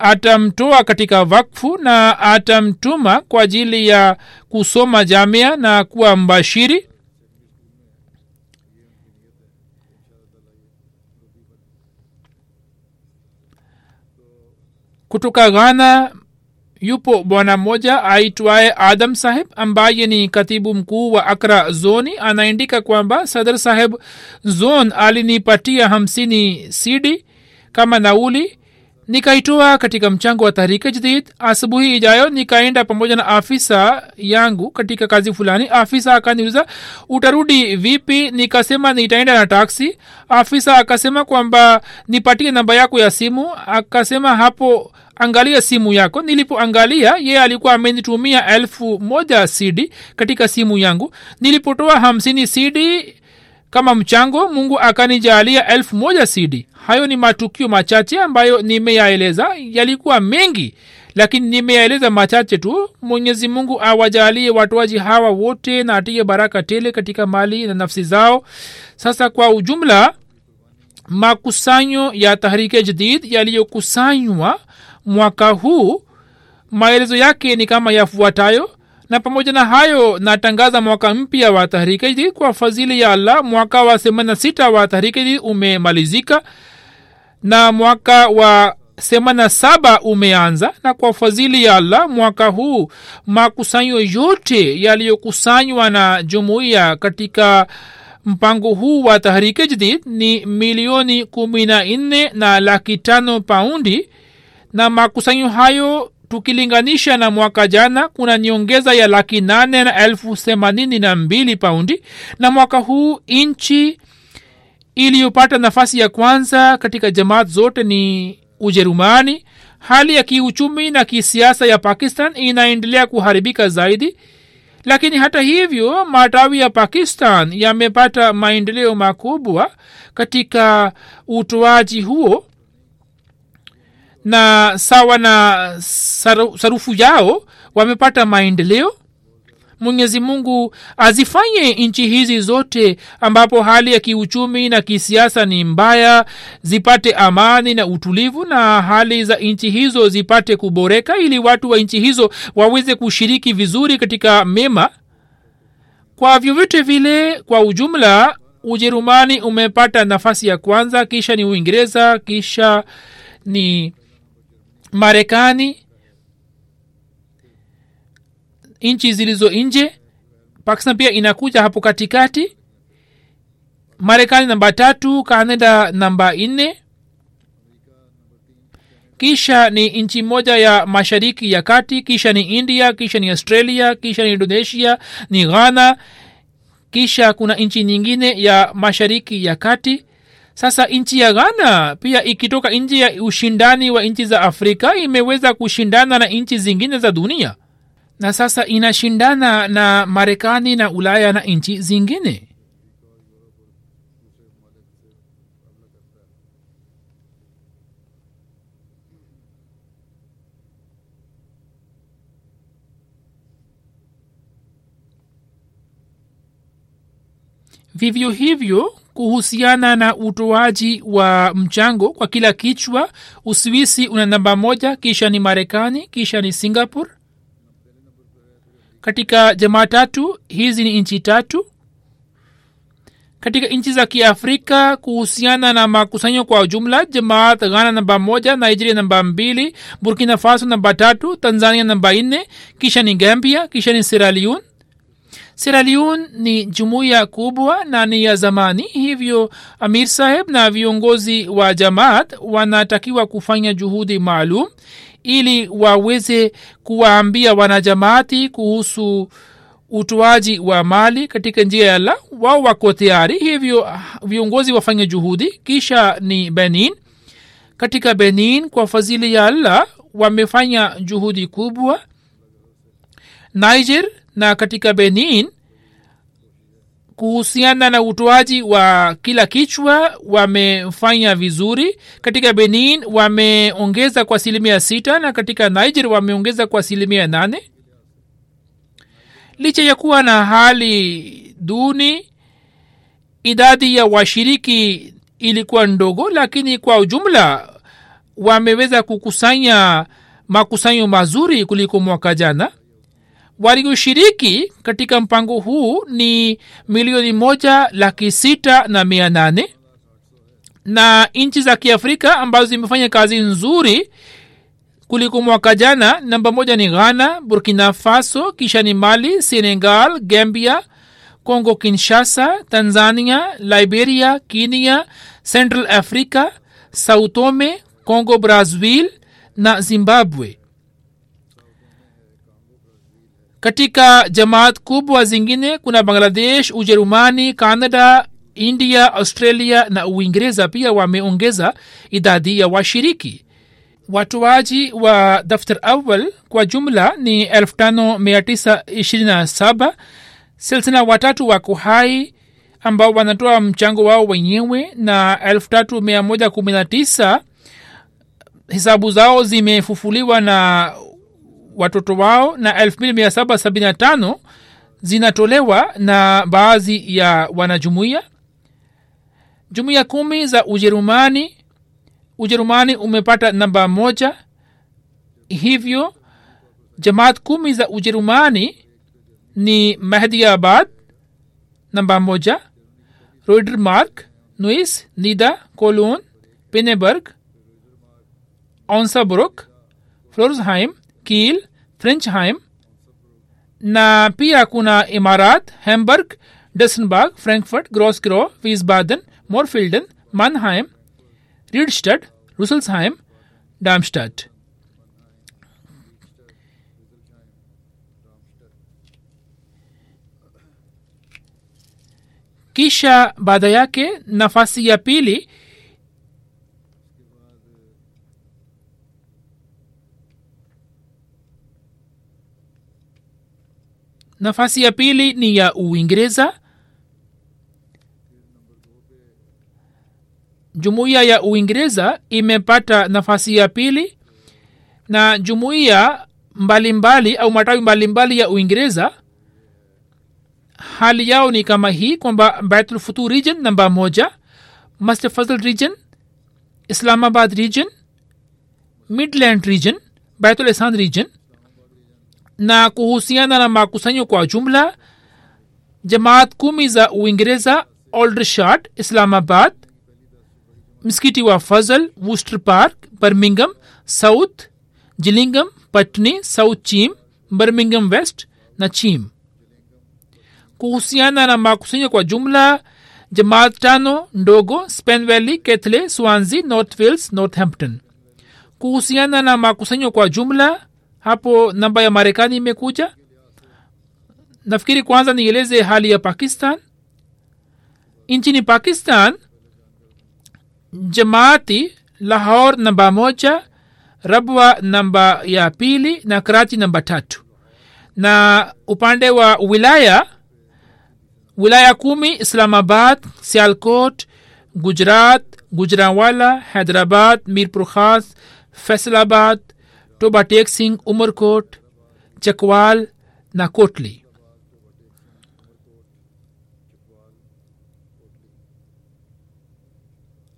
atamtoa katika vakfu na atamtuma kwa ajili ya kusoma jamia na kuwa mbashiri. Kutoka ghana yupo bwana mmoja aitwaye adam saheb ambaye ni katibu mkuu wa akra zoni anaandika kwamba sadr saheb zon alinipatia hamsini sidi kama nauli nikaitoa katika mchango wa tahrika jadid. Asubuhi ijayo nikaenda pamoja na afisa yangu katika kazi fulani. Afisa akaniuliza utarudi vipi? Nikasema nitaenda na taksi. Afisa akasema kwamba nipatie namba yako ya simu. Akasema hapo angalia simu yako. Nilipoangalia ye alikuwa amenitumia elfu moja cd katika simu yangu. Nilipotoa hamsini cd kama mchango mungu akanijalia elfu moja cd hayo ni matukio machache ambayo nimeyaeleza. Yalikuwa mengi lakini nimeyaeleza machache tu. Mwenyezi mungu awajalie watoaji hawa wote na atie baraka tele katika mali na nafsi zao. Sasa kwa ujumla makusanyo ya tahrike jadid yaliyokusanywa mwaka huu maelezo yake ni kama yafuatayo na pamoja na hayo natangaza mwaka mpya wa tahrike kwa fadhili ya allah. Mwaka wa 86 wa tahrike umemalizika na mwaka wa 87 umeanza. Na kwa fadhili ya allah mwaka huu makusanyo yote yaliyokusanywa na jumuiya katika mpango huu wa tahrike jadid ni milioni kumi na nne na laki tano paundi. Na makusanyo hayo tukilinganisha na mwaka jana kuna nyongeza ya laki nane na elfu themanini na mbili paundi na mwaka huu nchi iliyopata nafasi ya kwanza katika jamaat zote ni ujerumani. Hali ya kiuchumi na kisiasa ya pakistan inaendelea kuharibika zaidi lakini hata hivyo matawi ya pakistan yamepata maendeleo makubwa katika utoaji huo na sawa na saru, sarufu yao wamepata maendeleo. Mwenyezi mungu azifanye nchi hizi zote ambapo hali ya kiuchumi na kisiasa ni mbaya zipate amani na utulivu na hali za nchi hizo zipate kuboreka ili watu wa nchi hizo waweze kushiriki vizuri katika mema. Kwa vyovyote vile kwa ujumla ujerumani umepata nafasi ya kwanza kisha ni uingereza kisha ni marekani nchi zilizo nje pakistan pia inakuja hapo katikati marekani namba tatu kanada namba nne. Kisha ni nchi moja ya mashariki ya kati kisha ni india kisha ni australia kisha ni indonesia ni ghana kisha kuna nchi nyingine ya mashariki ya kati sasa nchi ya ghana pia ikitoka nje ya ushindani wa nchi za afrika imeweza kushindana na nchi zingine za dunia. Na sasa inashindana na marekani na ulaya na nchi zingine. Vivyo hivyo kuhusiana na utoaji wa mchango kwa kila kichwa. Uswisi una namba moja kisha ni marekani kisha ni singapore. Katika jamaa tatu hizi ni nchi tatu. Katika nchi za kiafrika kuhusiana na makusanyo kwa ujumla jamaat ghana namba moja nigeria namba mbili burkina faso namba tatu tanzania namba nne kisha ni gambia kisha ni sierra Leone ni jumuiya kubwa na ni ya zamani hivyo amir saheb na viongozi wa jamaat wanatakiwa kufanya juhudi maalum ili waweze kuwaambia wanajamaati kuhusu utoaji wa mali katika njia ya la wao wako tayari hivyo viongozi wafanye juhudi. Kisha ni benin. Katika benin kwa fadhili ya allah wamefanya juhudi kubwa. Niger na katika benin kuhusiana na utoaji wa kila kichwa wamefanya vizuri. Katika benin wameongeza kwa asilimia sita na katika niger wameongeza kwa asilimia nane. Licha ya kuwa na hali duni idadi ya washiriki ilikuwa ndogo lakini kwa ujumla wameweza kukusanya makusanyo mazuri kuliko mwaka jana walioshiriki katika mpango huu ni milioni moja laki sita na mia nane. Na nchi za kiafrika ambazo zimefanya kazi nzuri kuliko mwaka jana namba moja ni ghana burkina faso kisha ni mali senegal gambia congo kinshasa tanzania liberia kenya central africa sautome congo brazil na zimbabwe katika jamaat kubwa zingine kuna bangladesh ujerumani canada india australia na uingereza pia wameongeza idadi ya washiriki. Watoaji wa daftar awal kwa jumla ni 5927 silsila watatu wako hai ambao wanatoa mchango wao wenyewe na 3119 hesabu zao zimefufuliwa na watoto wao na 2775 zinatolewa na baadhi ya wanajumuiya jumuiya kumi za ujerumani. Ujerumani umepata namba moja. Hivyo jamaat kumi za ujerumani ni mahdiabad namba moja rodermark nuis nida cologne pineberg onsabrook florsheim kiel frenchheim na pia kuna imarat hamburg dessenburg frankfurt grosgro wiesbaden morfilden mannheim riedstadt russelsheim darmstadt kisha baada yake nafasi ya pili nafasi ya pili ni ya uingereza. Jumuiya ya uingereza imepata nafasi ya pili na jumuiya mbalimbali au matawi mbalimbali ya uingereza. Hali yao ni kama hii kwamba baitulfutu region namba moja mustafazl region islamabad region midland region baitul ihsan region na kuhusiana na makusanyo kwa jumla jamaat kumi za uingereza aldershot islamabad msikiti wa fazl worcester park birmingham south gillingham patni south chim birmingham west na chim kuhusiana na makusanyo kwa jumla jamaat tano ndogo spen valley kethle swansea north wales northampton kuhusiana na makusanyo kwa jumla hapo namba ya marekani imekuja. Nafikiri kwanza nieleze hali ya pakistan. Nchini pakistan jamaati lahor namba moja rabwa namba ya pili na karachi namba tatu. Na upande wa wilaya wilaya kumi islamabad sialkot gujrat gujranwala hyderabad mirpur khas faisalabad toba tek singh umerkot chakwal na kotli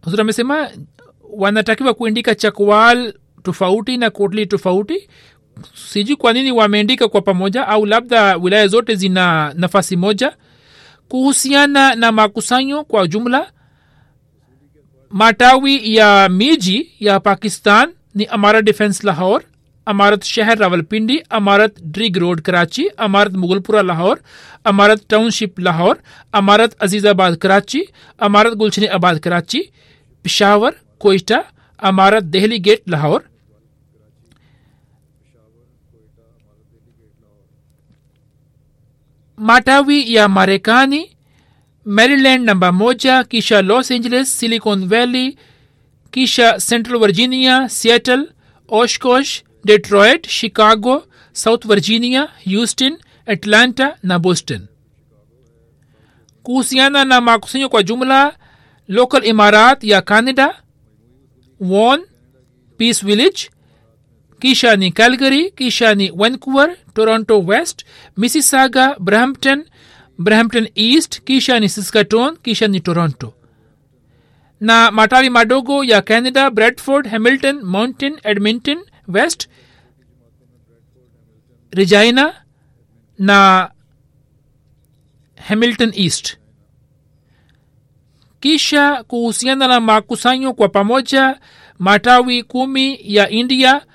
huzur amesema wanatakiwa kuandika chakwal tofauti na kotli tofauti sijui kwa nini wameandika kwa pamoja au labda wilaya zote zina nafasi moja kuhusiana na makusanyo kwa jumla matawi ya miji ya pakistan ni amarat defence Lahore अमारत शहर रावलपिंडी, अमारत Drigh road Karachi, अमारत मुगलपुरा लाहौर, अमारत township Lahore, अमारत अजीजाबाद कराची, अमारत गुलशनी आबाद कराची, पिशावर, कोयटा, अमारत दहली गेट लाहौर। माटावी या मारेकानी, मैरीलैंड नंबा मोजा, कीशा लॉस एंजलिस, सिलिकॉन वैली, कीशा Central Virginia, Seattle, Oshkosh Detroit Chicago South Virginia Houston Atlanta ना बोस्टन कुहसियाना ना माकुसियों का जुमला लोकल इमारत या कनाडा, वॉन पीस विलेज कीशानी कैलगरी कीशानी Vancouver Toronto West Mississauga Brampton Brampton East कीशानी सिस्काटोन कीशानी टोरंटो ना माटावी माडोगो या Canada Bradford Hamilton Mountain Edmonton West regina na hamilton east. Kisha kuhusiana na makusanyo kwa pamoja matawi kumi ya india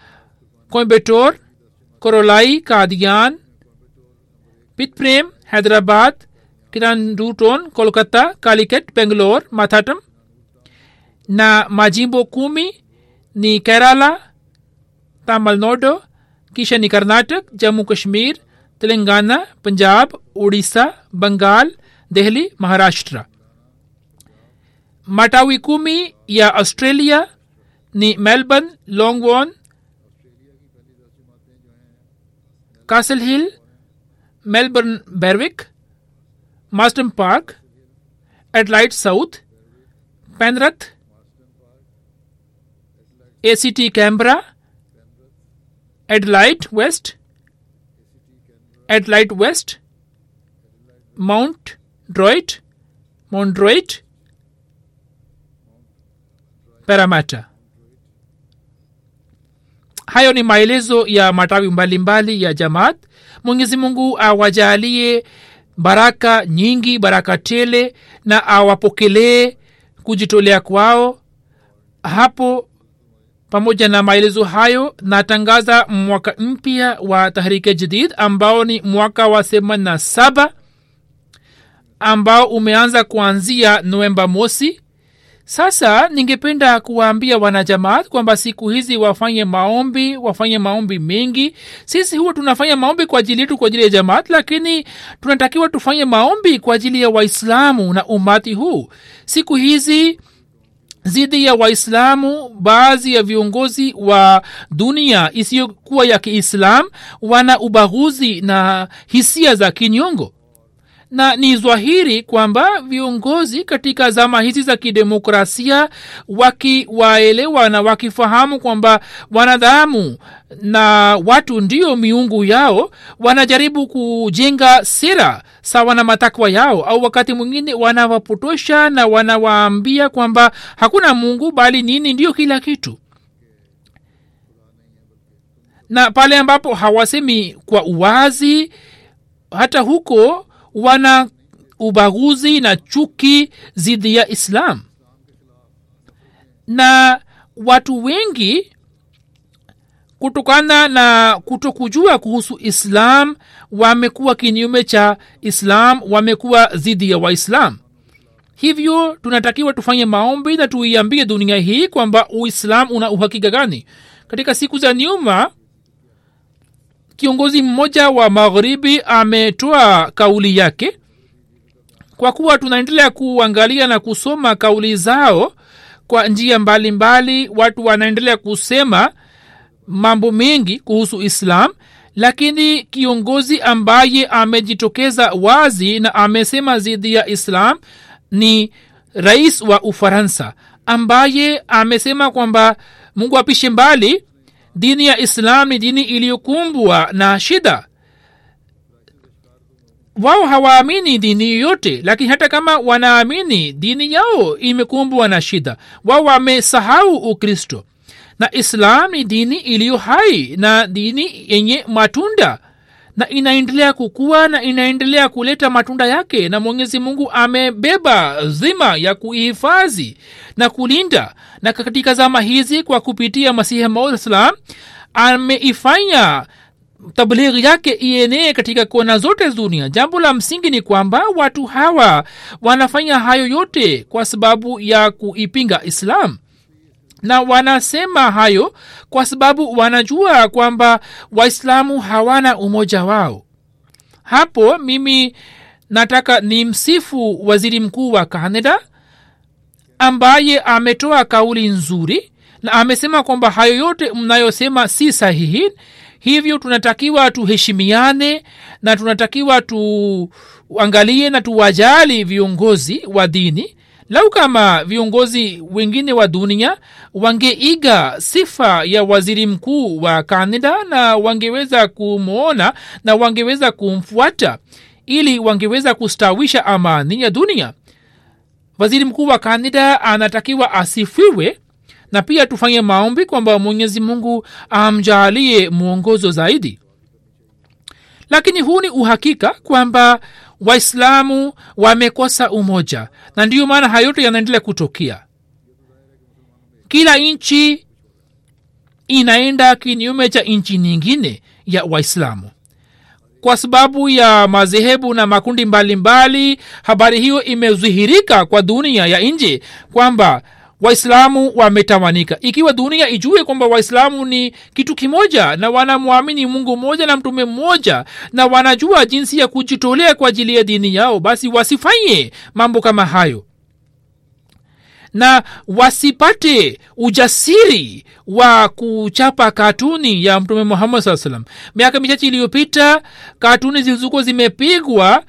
coimbetor korolai kadian pitprem hyderabad kiranduton kolkata kaliket bengalore mathatam na majimbo kumi ni kerala tamilnadu किशनी कर्नाटक जम्मू कश्मीर तेलंगाना पंजाब उड़ीसा बंगाल दिल्ली महाराष्ट्र माटाविकुमी या Australia नी Melbourne लॉन्गवॉन Castle Hill Melbourne Berwick Marsden Park Adelaide South Penrith ACT Canberra adelaide west adelaide west mount droit mount droit Parramatta. hayo ni maelezo ya matawi mbalimbali mbali ya jamaat mwenyezi mungu awajalie baraka nyingi baraka tele na awapokelee kujitolea kwao hapo pamoja na maelezo hayo natangaza mwaka mpya wa tahrike jadid ambao ni mwaka wa themani na saba ambao umeanza kuanzia novemba mosi. Sasa ningependa kuwaambia wanajamaat kwamba siku hizi wafanye maombi wafanye maombi mengi. Sisi huwa tunafanya maombi kwa ajili yetu kwa ajili ya jamaat lakini tunatakiwa tufanye maombi kwa ajili ya waislamu na umati huu. Siku hizi dhidi ya waislamu baadhi ya viongozi wa dunia isiyokuwa ya kiislam wana ubaguzi na hisia za kinyongo na ni zwahiri kwamba viongozi katika zama hizi za kidemokrasia wakiwaelewa na wakifahamu kwamba wanadhamu na watu ndio miungu yao wanajaribu kujenga sera sawa na matakwa yao au wakati mwingine wanawapotosha na wanawaambia kwamba hakuna mungu bali nini ndio kila kitu. Na pale ambapo hawasemi kwa uwazi hata huko wana ubaguzi na chuki dhidi ya islam. Na watu wengi kutokana na kutokujua kuhusu islam wamekuwa kinyume cha islam wamekuwa dhidi ya waislam. Hivyo tunatakiwa tufanye maombi na tuiambie dunia hii kwamba uislam una uhakika gani? Katika siku za nyuma kiongozi mmoja wa magharibi ametoa kauli yake kwa kuwa tunaendelea kuangalia na kusoma kauli zao kwa njia mbalimbali. Mbali, watu wanaendelea kusema mambo mengi kuhusu islam lakini kiongozi ambaye amejitokeza wazi na amesema dhidi ya islam ni rais wa ufaransa ambaye amesema kwamba mungu apishe mbali dini ya islam ni dini iliyokumbwa na shida. Wao hawaamini dini yoyote lakini hata kama wanaamini dini yao imekumbwa na shida. Wao wamesahau ukristo. Na islam ni dini iliyo hai na dini yenye matunda na inaendelea kukua na inaendelea kuleta matunda yake na mwenyezi mungu amebeba dhima ya kuihifadhi na kulinda. Na katika zama hizi kwa kupitia masihi maud ameifanya tablighi yake ienee katika kona zote dunia. Jambo la msingi ni kwamba watu hawa wanafanya hayo yote kwa sababu ya kuipinga islam na wanasema hayo kwa sababu wanajua kwamba waislamu hawana umoja wao. Hapo mimi nataka ni msifu waziri mkuu wa canada ambaye ametoa kauli nzuri na amesema kwamba hayo yote mnayosema si sahihi. Hivyo tunatakiwa tuheshimiane na tunatakiwa tuangalie na tuwajali viongozi wa dini lau kama viongozi wengine wa dunia wangeiga sifa ya waziri mkuu wa canada na wangeweza kumwona na wangeweza kumfuata ili wangeweza kustawisha amani ya dunia. Waziri mkuu wa canada anatakiwa asifiwe na pia tufanye maombi kwamba mwenyezi mungu amjaalie mwongozo zaidi. Lakini huu ni uhakika kwamba waislamu wamekosa umoja na ndiyo maana hayote yanaendelea kutokea. Kila nchi inaenda kinyume cha nchi nyingine ya waislamu. Kwa sababu ya madhehebu na makundi mbalimbali mbali, habari hiyo imedhihirika kwa dunia ya nje kwamba waislamu wametawanika ikiwa dunia ijue kwamba waislamu ni kitu kimoja na wanamwamini mungu mmoja na mtume mmoja na wanajua jinsi ya kujitolea kwa ajili ya dini yao basi wasifanye mambo kama hayo. Na wasipate ujasiri wa kuchapa katuni ya mtume muhammad saa salam miaka michache iliyopita katuni zilizokuwa zimepigwa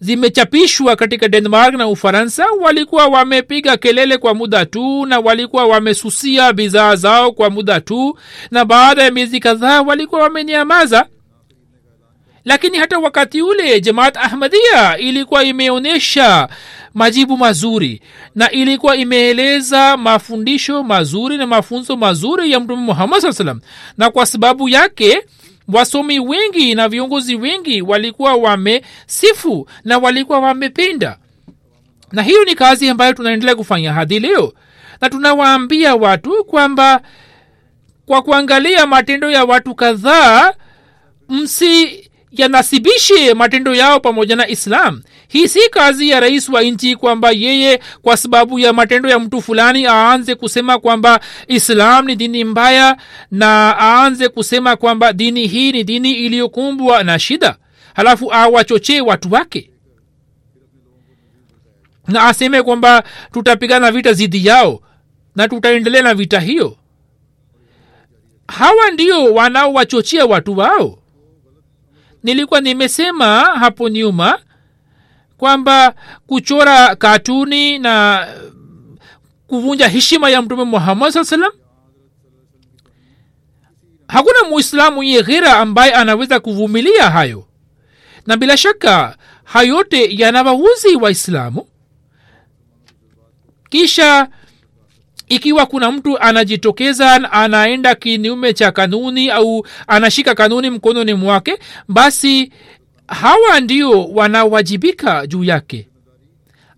zimechapishwa katika denmark na ufaransa walikuwa wamepiga kelele kwa muda tu na walikuwa wamesusia bidhaa zao kwa muda tu na baada ya miezi kadhaa walikuwa wamenyamaza lakini hata wakati ule jamaat ahmadia ilikuwa imeonyesha majibu mazuri na ilikuwa imeeleza mafundisho mazuri na mafunzo mazuri ya mtume muhammad saa salam na kwa sababu yake wasomi wengi na viongozi wengi walikuwa wamesifu na walikuwa wamependa na hiyo ni kazi ambayo tunaendelea kufanya hadi leo. Na tunawaambia watu kwamba kwa kuangalia matendo ya watu kadhaa msi yanasibishe matendo yao pamoja na islam. Hii si kazi ya rais wa nchi kwamba yeye kwa sababu ya matendo ya mtu fulani aanze kusema kwamba islam ni dini mbaya na aanze kusema kwamba dini hii ni dini iliyokumbwa na shida. Halafu awachochee watu wake. Na aseme kwamba tutapigana vita zidi yao na tutaendelea na vita hiyo. Hawa ndio wanaowachochea watu wao nilikuwa nimesema hapo nyuma kwamba kuchora katuni na kuvunja heshima ya mtume muhammad saa salam hakuna muislamu ye ghira ambaye anaweza kuvumilia hayo. Na bila shaka hayote yote yanawauzi waislamu kisha ikiwa kuna mtu anajitokeza anaenda kinyume cha kanuni au anashika kanuni mkononi mwake basi hawa ndio wanawajibika juu yake.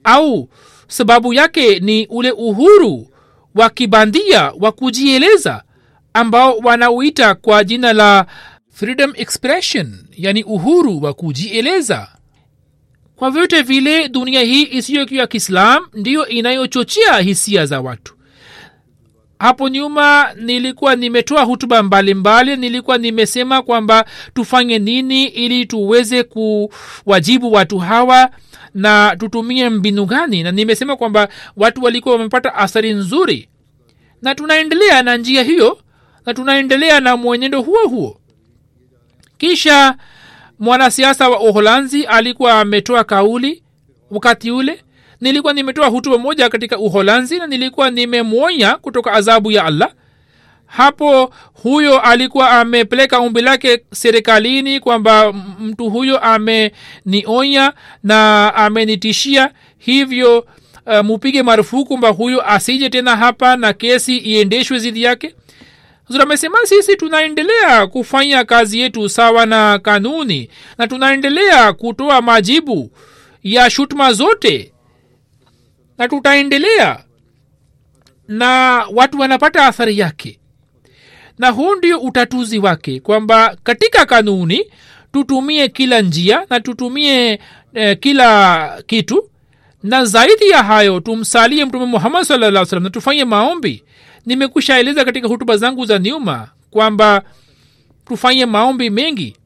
Au sababu yake ni ule uhuru wa kibandia wa kujieleza ambao wanauita kwa jina la freedom expression yani uhuru wa kujieleza. Kwa vyote vile dunia hii isiyokiwa kiislam ndiyo inayochochea hisia za watu hapo nyuma nilikuwa nimetoa hutuba mbalimbali nilikuwa nimesema kwamba tufanye nini ili tuweze kuwajibu watu hawa na tutumie mbinu gani. Na nimesema kwamba watu walikuwa wamepata athari nzuri. Na tunaendelea na njia hiyo na tunaendelea na mwenendo huo huo. Kisha mwanasiasa wa uholanzi alikuwa ametoa kauli wakati ule nilikuwa nimetoa hutuba moja katika uholanzi na nilikuwa nimemwonya kutoka adhabu ya allah. Hapo huyo alikuwa amepeleka umbi lake serikalini kwamba mtu huyo amenionya na amenitishia. Hivyo uh, mupige marufuku kwamba huyo asije tena hapa na kesi iendeshwe zidi yake. Amesema sisi tunaendelea kufanya kazi yetu sawa na kanuni na tunaendelea kutoa majibu ya shutuma zote na tutaendelea na watu wanapata athari yake. Na huu ndio utatuzi wake kwamba katika kanuni tutumie kila njia na tutumie eh, kila kitu. Na zaidi ya hayo tumsalie mtume muhammad salaa salam na tufanye maombi. Nimekusha eleza katika hutuba zangu za nyuma kwamba tufanye maombi mengi.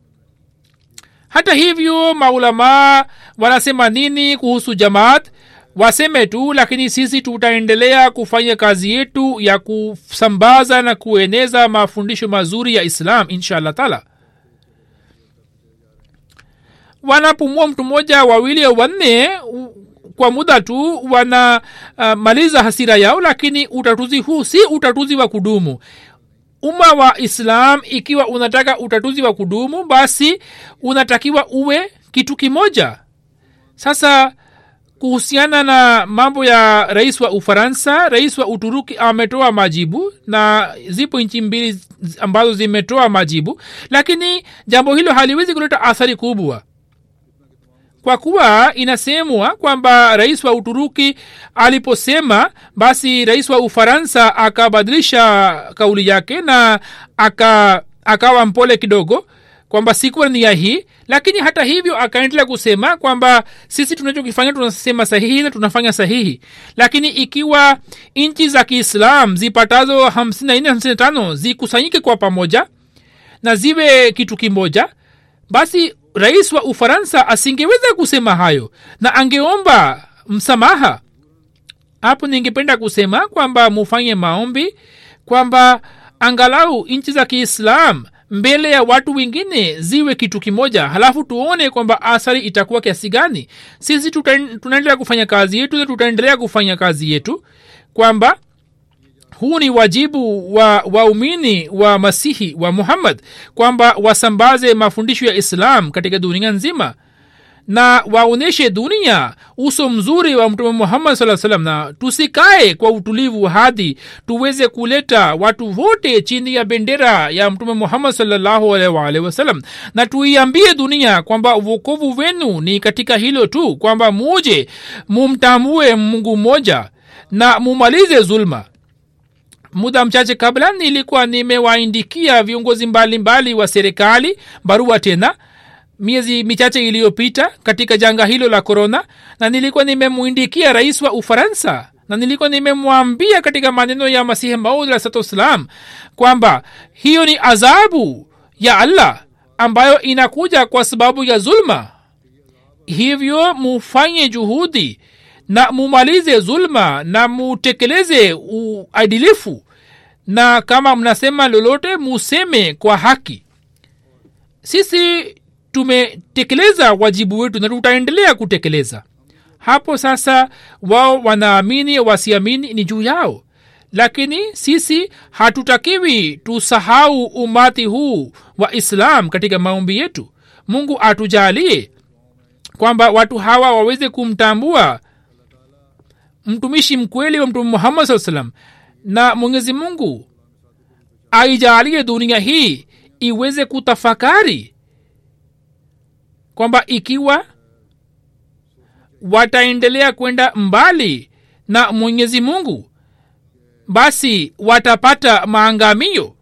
Hata hivyo maulamaa wanasema nini kuhusu jamaat waseme tu lakini sisi tutaendelea kufanya kazi yetu ya kusambaza na kueneza mafundisho mazuri ya islam insha allah taala. Wanapumua mtu mmoja wawili au wanne kwa muda tu wanamaliza uh, hasira yao lakini utatuzi huu si utatuzi wa kudumu. Umma wa islam ikiwa unataka utatuzi wa kudumu basi unatakiwa uwe kitu kimoja. Sasa kuhusiana na mambo ya rais wa ufaransa rais wa uturuki ametoa majibu na zipo nchi mbili ambazo zimetoa majibu lakini jambo hilo haliwezi kuleta athari kubwa. Kwa kuwa inasemwa kwamba rais wa uturuki aliposema basi rais wa ufaransa akabadilisha kauli yake na aka akawa mpole kidogo kwamba sikuwa nia hii lakini hata hivyo akaendelea kusema kwamba sisi tunachokifanya tunasema sahihi na tunafanya sahihi. Lakini ikiwa nchi za kiislam zipatazo 54 zikusanyike kwa pamoja na ziwe kitu kimoja basi rais wa ufaransa asingeweza kusema hayo na angeomba msamaha. Hapo ningependa kusema kwamba mufanye maombi kwamba angalau nchi za kiislam mbele ya watu wengine ziwe kitu kimoja. Halafu tuone kwamba athari itakuwa kiasi gani. Sisi tunaendelea kufanya kazi yetu tutaendelea kufanya kazi yetu kwamba huu ni wajibu wa waumini wa masihi wa muhammad kwamba wasambaze mafundisho ya islam katika dunia nzima na waonyeshe dunia uso mzuri wa mtume muhammad saa salam na tusikae kwa utulivu hadi tuweze kuleta watu wote chini ya bendera ya mtume muhammad salllahu wasalam na tuiambie dunia kwamba uokovu wenu ni katika hilo tu kwamba muje mumtambue mungu mmoja na mumalize zulma. Muda mchache kabla nilikuwa nimewaindikia viongozi mbalimbali wa serikali barua tena miezi michache iliyopita katika janga hilo la korona na nilikuwa nimemwindikia rais wa ufaransa na nilikuwa nimemwambia katika maneno ya masihi maud alahsatu kwamba hiyo ni adhabu ya allah ambayo inakuja kwa sababu ya zulma. Hivyo mufanye juhudi na mumalize zulma na mutekeleze uadilifu na kama mnasema lolote museme kwa haki. Sisi tumetekeleza wajibu wetu na tutaendelea kutekeleza. Hapo sasa wao wanaamini wasiamini ni juu yao. Lakini sisi hatutakiwi tusahau umati huu wa islam katika maombi yetu. Mungu atujalie kwamba watu hawa waweze kumtambua mtumishi mkweli wa mtume muhammad saa salam na mwenyezi mungu aijalie dunia hii iweze kutafakari kwamba ikiwa wataendelea kwenda mbali na mwenyezi mungu basi watapata maangamio.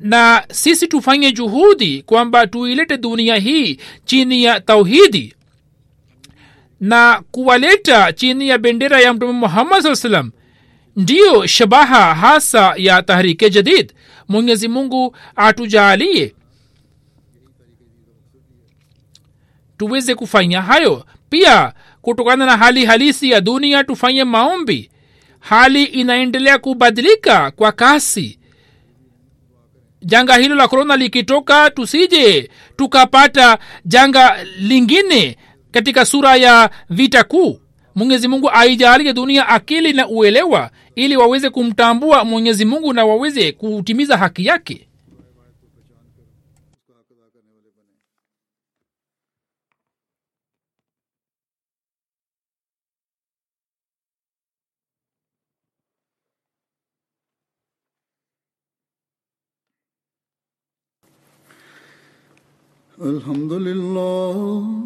Na sisi tufanye juhudi kwamba tuilete dunia hii chini ya tauhidi na kuwaleta chini ya bendera ya mtume muhammad saa salam ndiyo shabaha hasa ya tahrike jadid mwenyezi mungu atujaalie tuweze kufanya hayo. Pia kutokana na hali halisi ya dunia tufanye maombi. Hali inaendelea kubadilika kwa kasi. Janga hilo la korona likitoka tusije tukapata janga lingine katika sura ya vita kuu mwenyezi mungu aijalie dunia akili na uelewa ili waweze kumtambua mwenyezi mungu na waweze kutimiza haki yake الحمد لله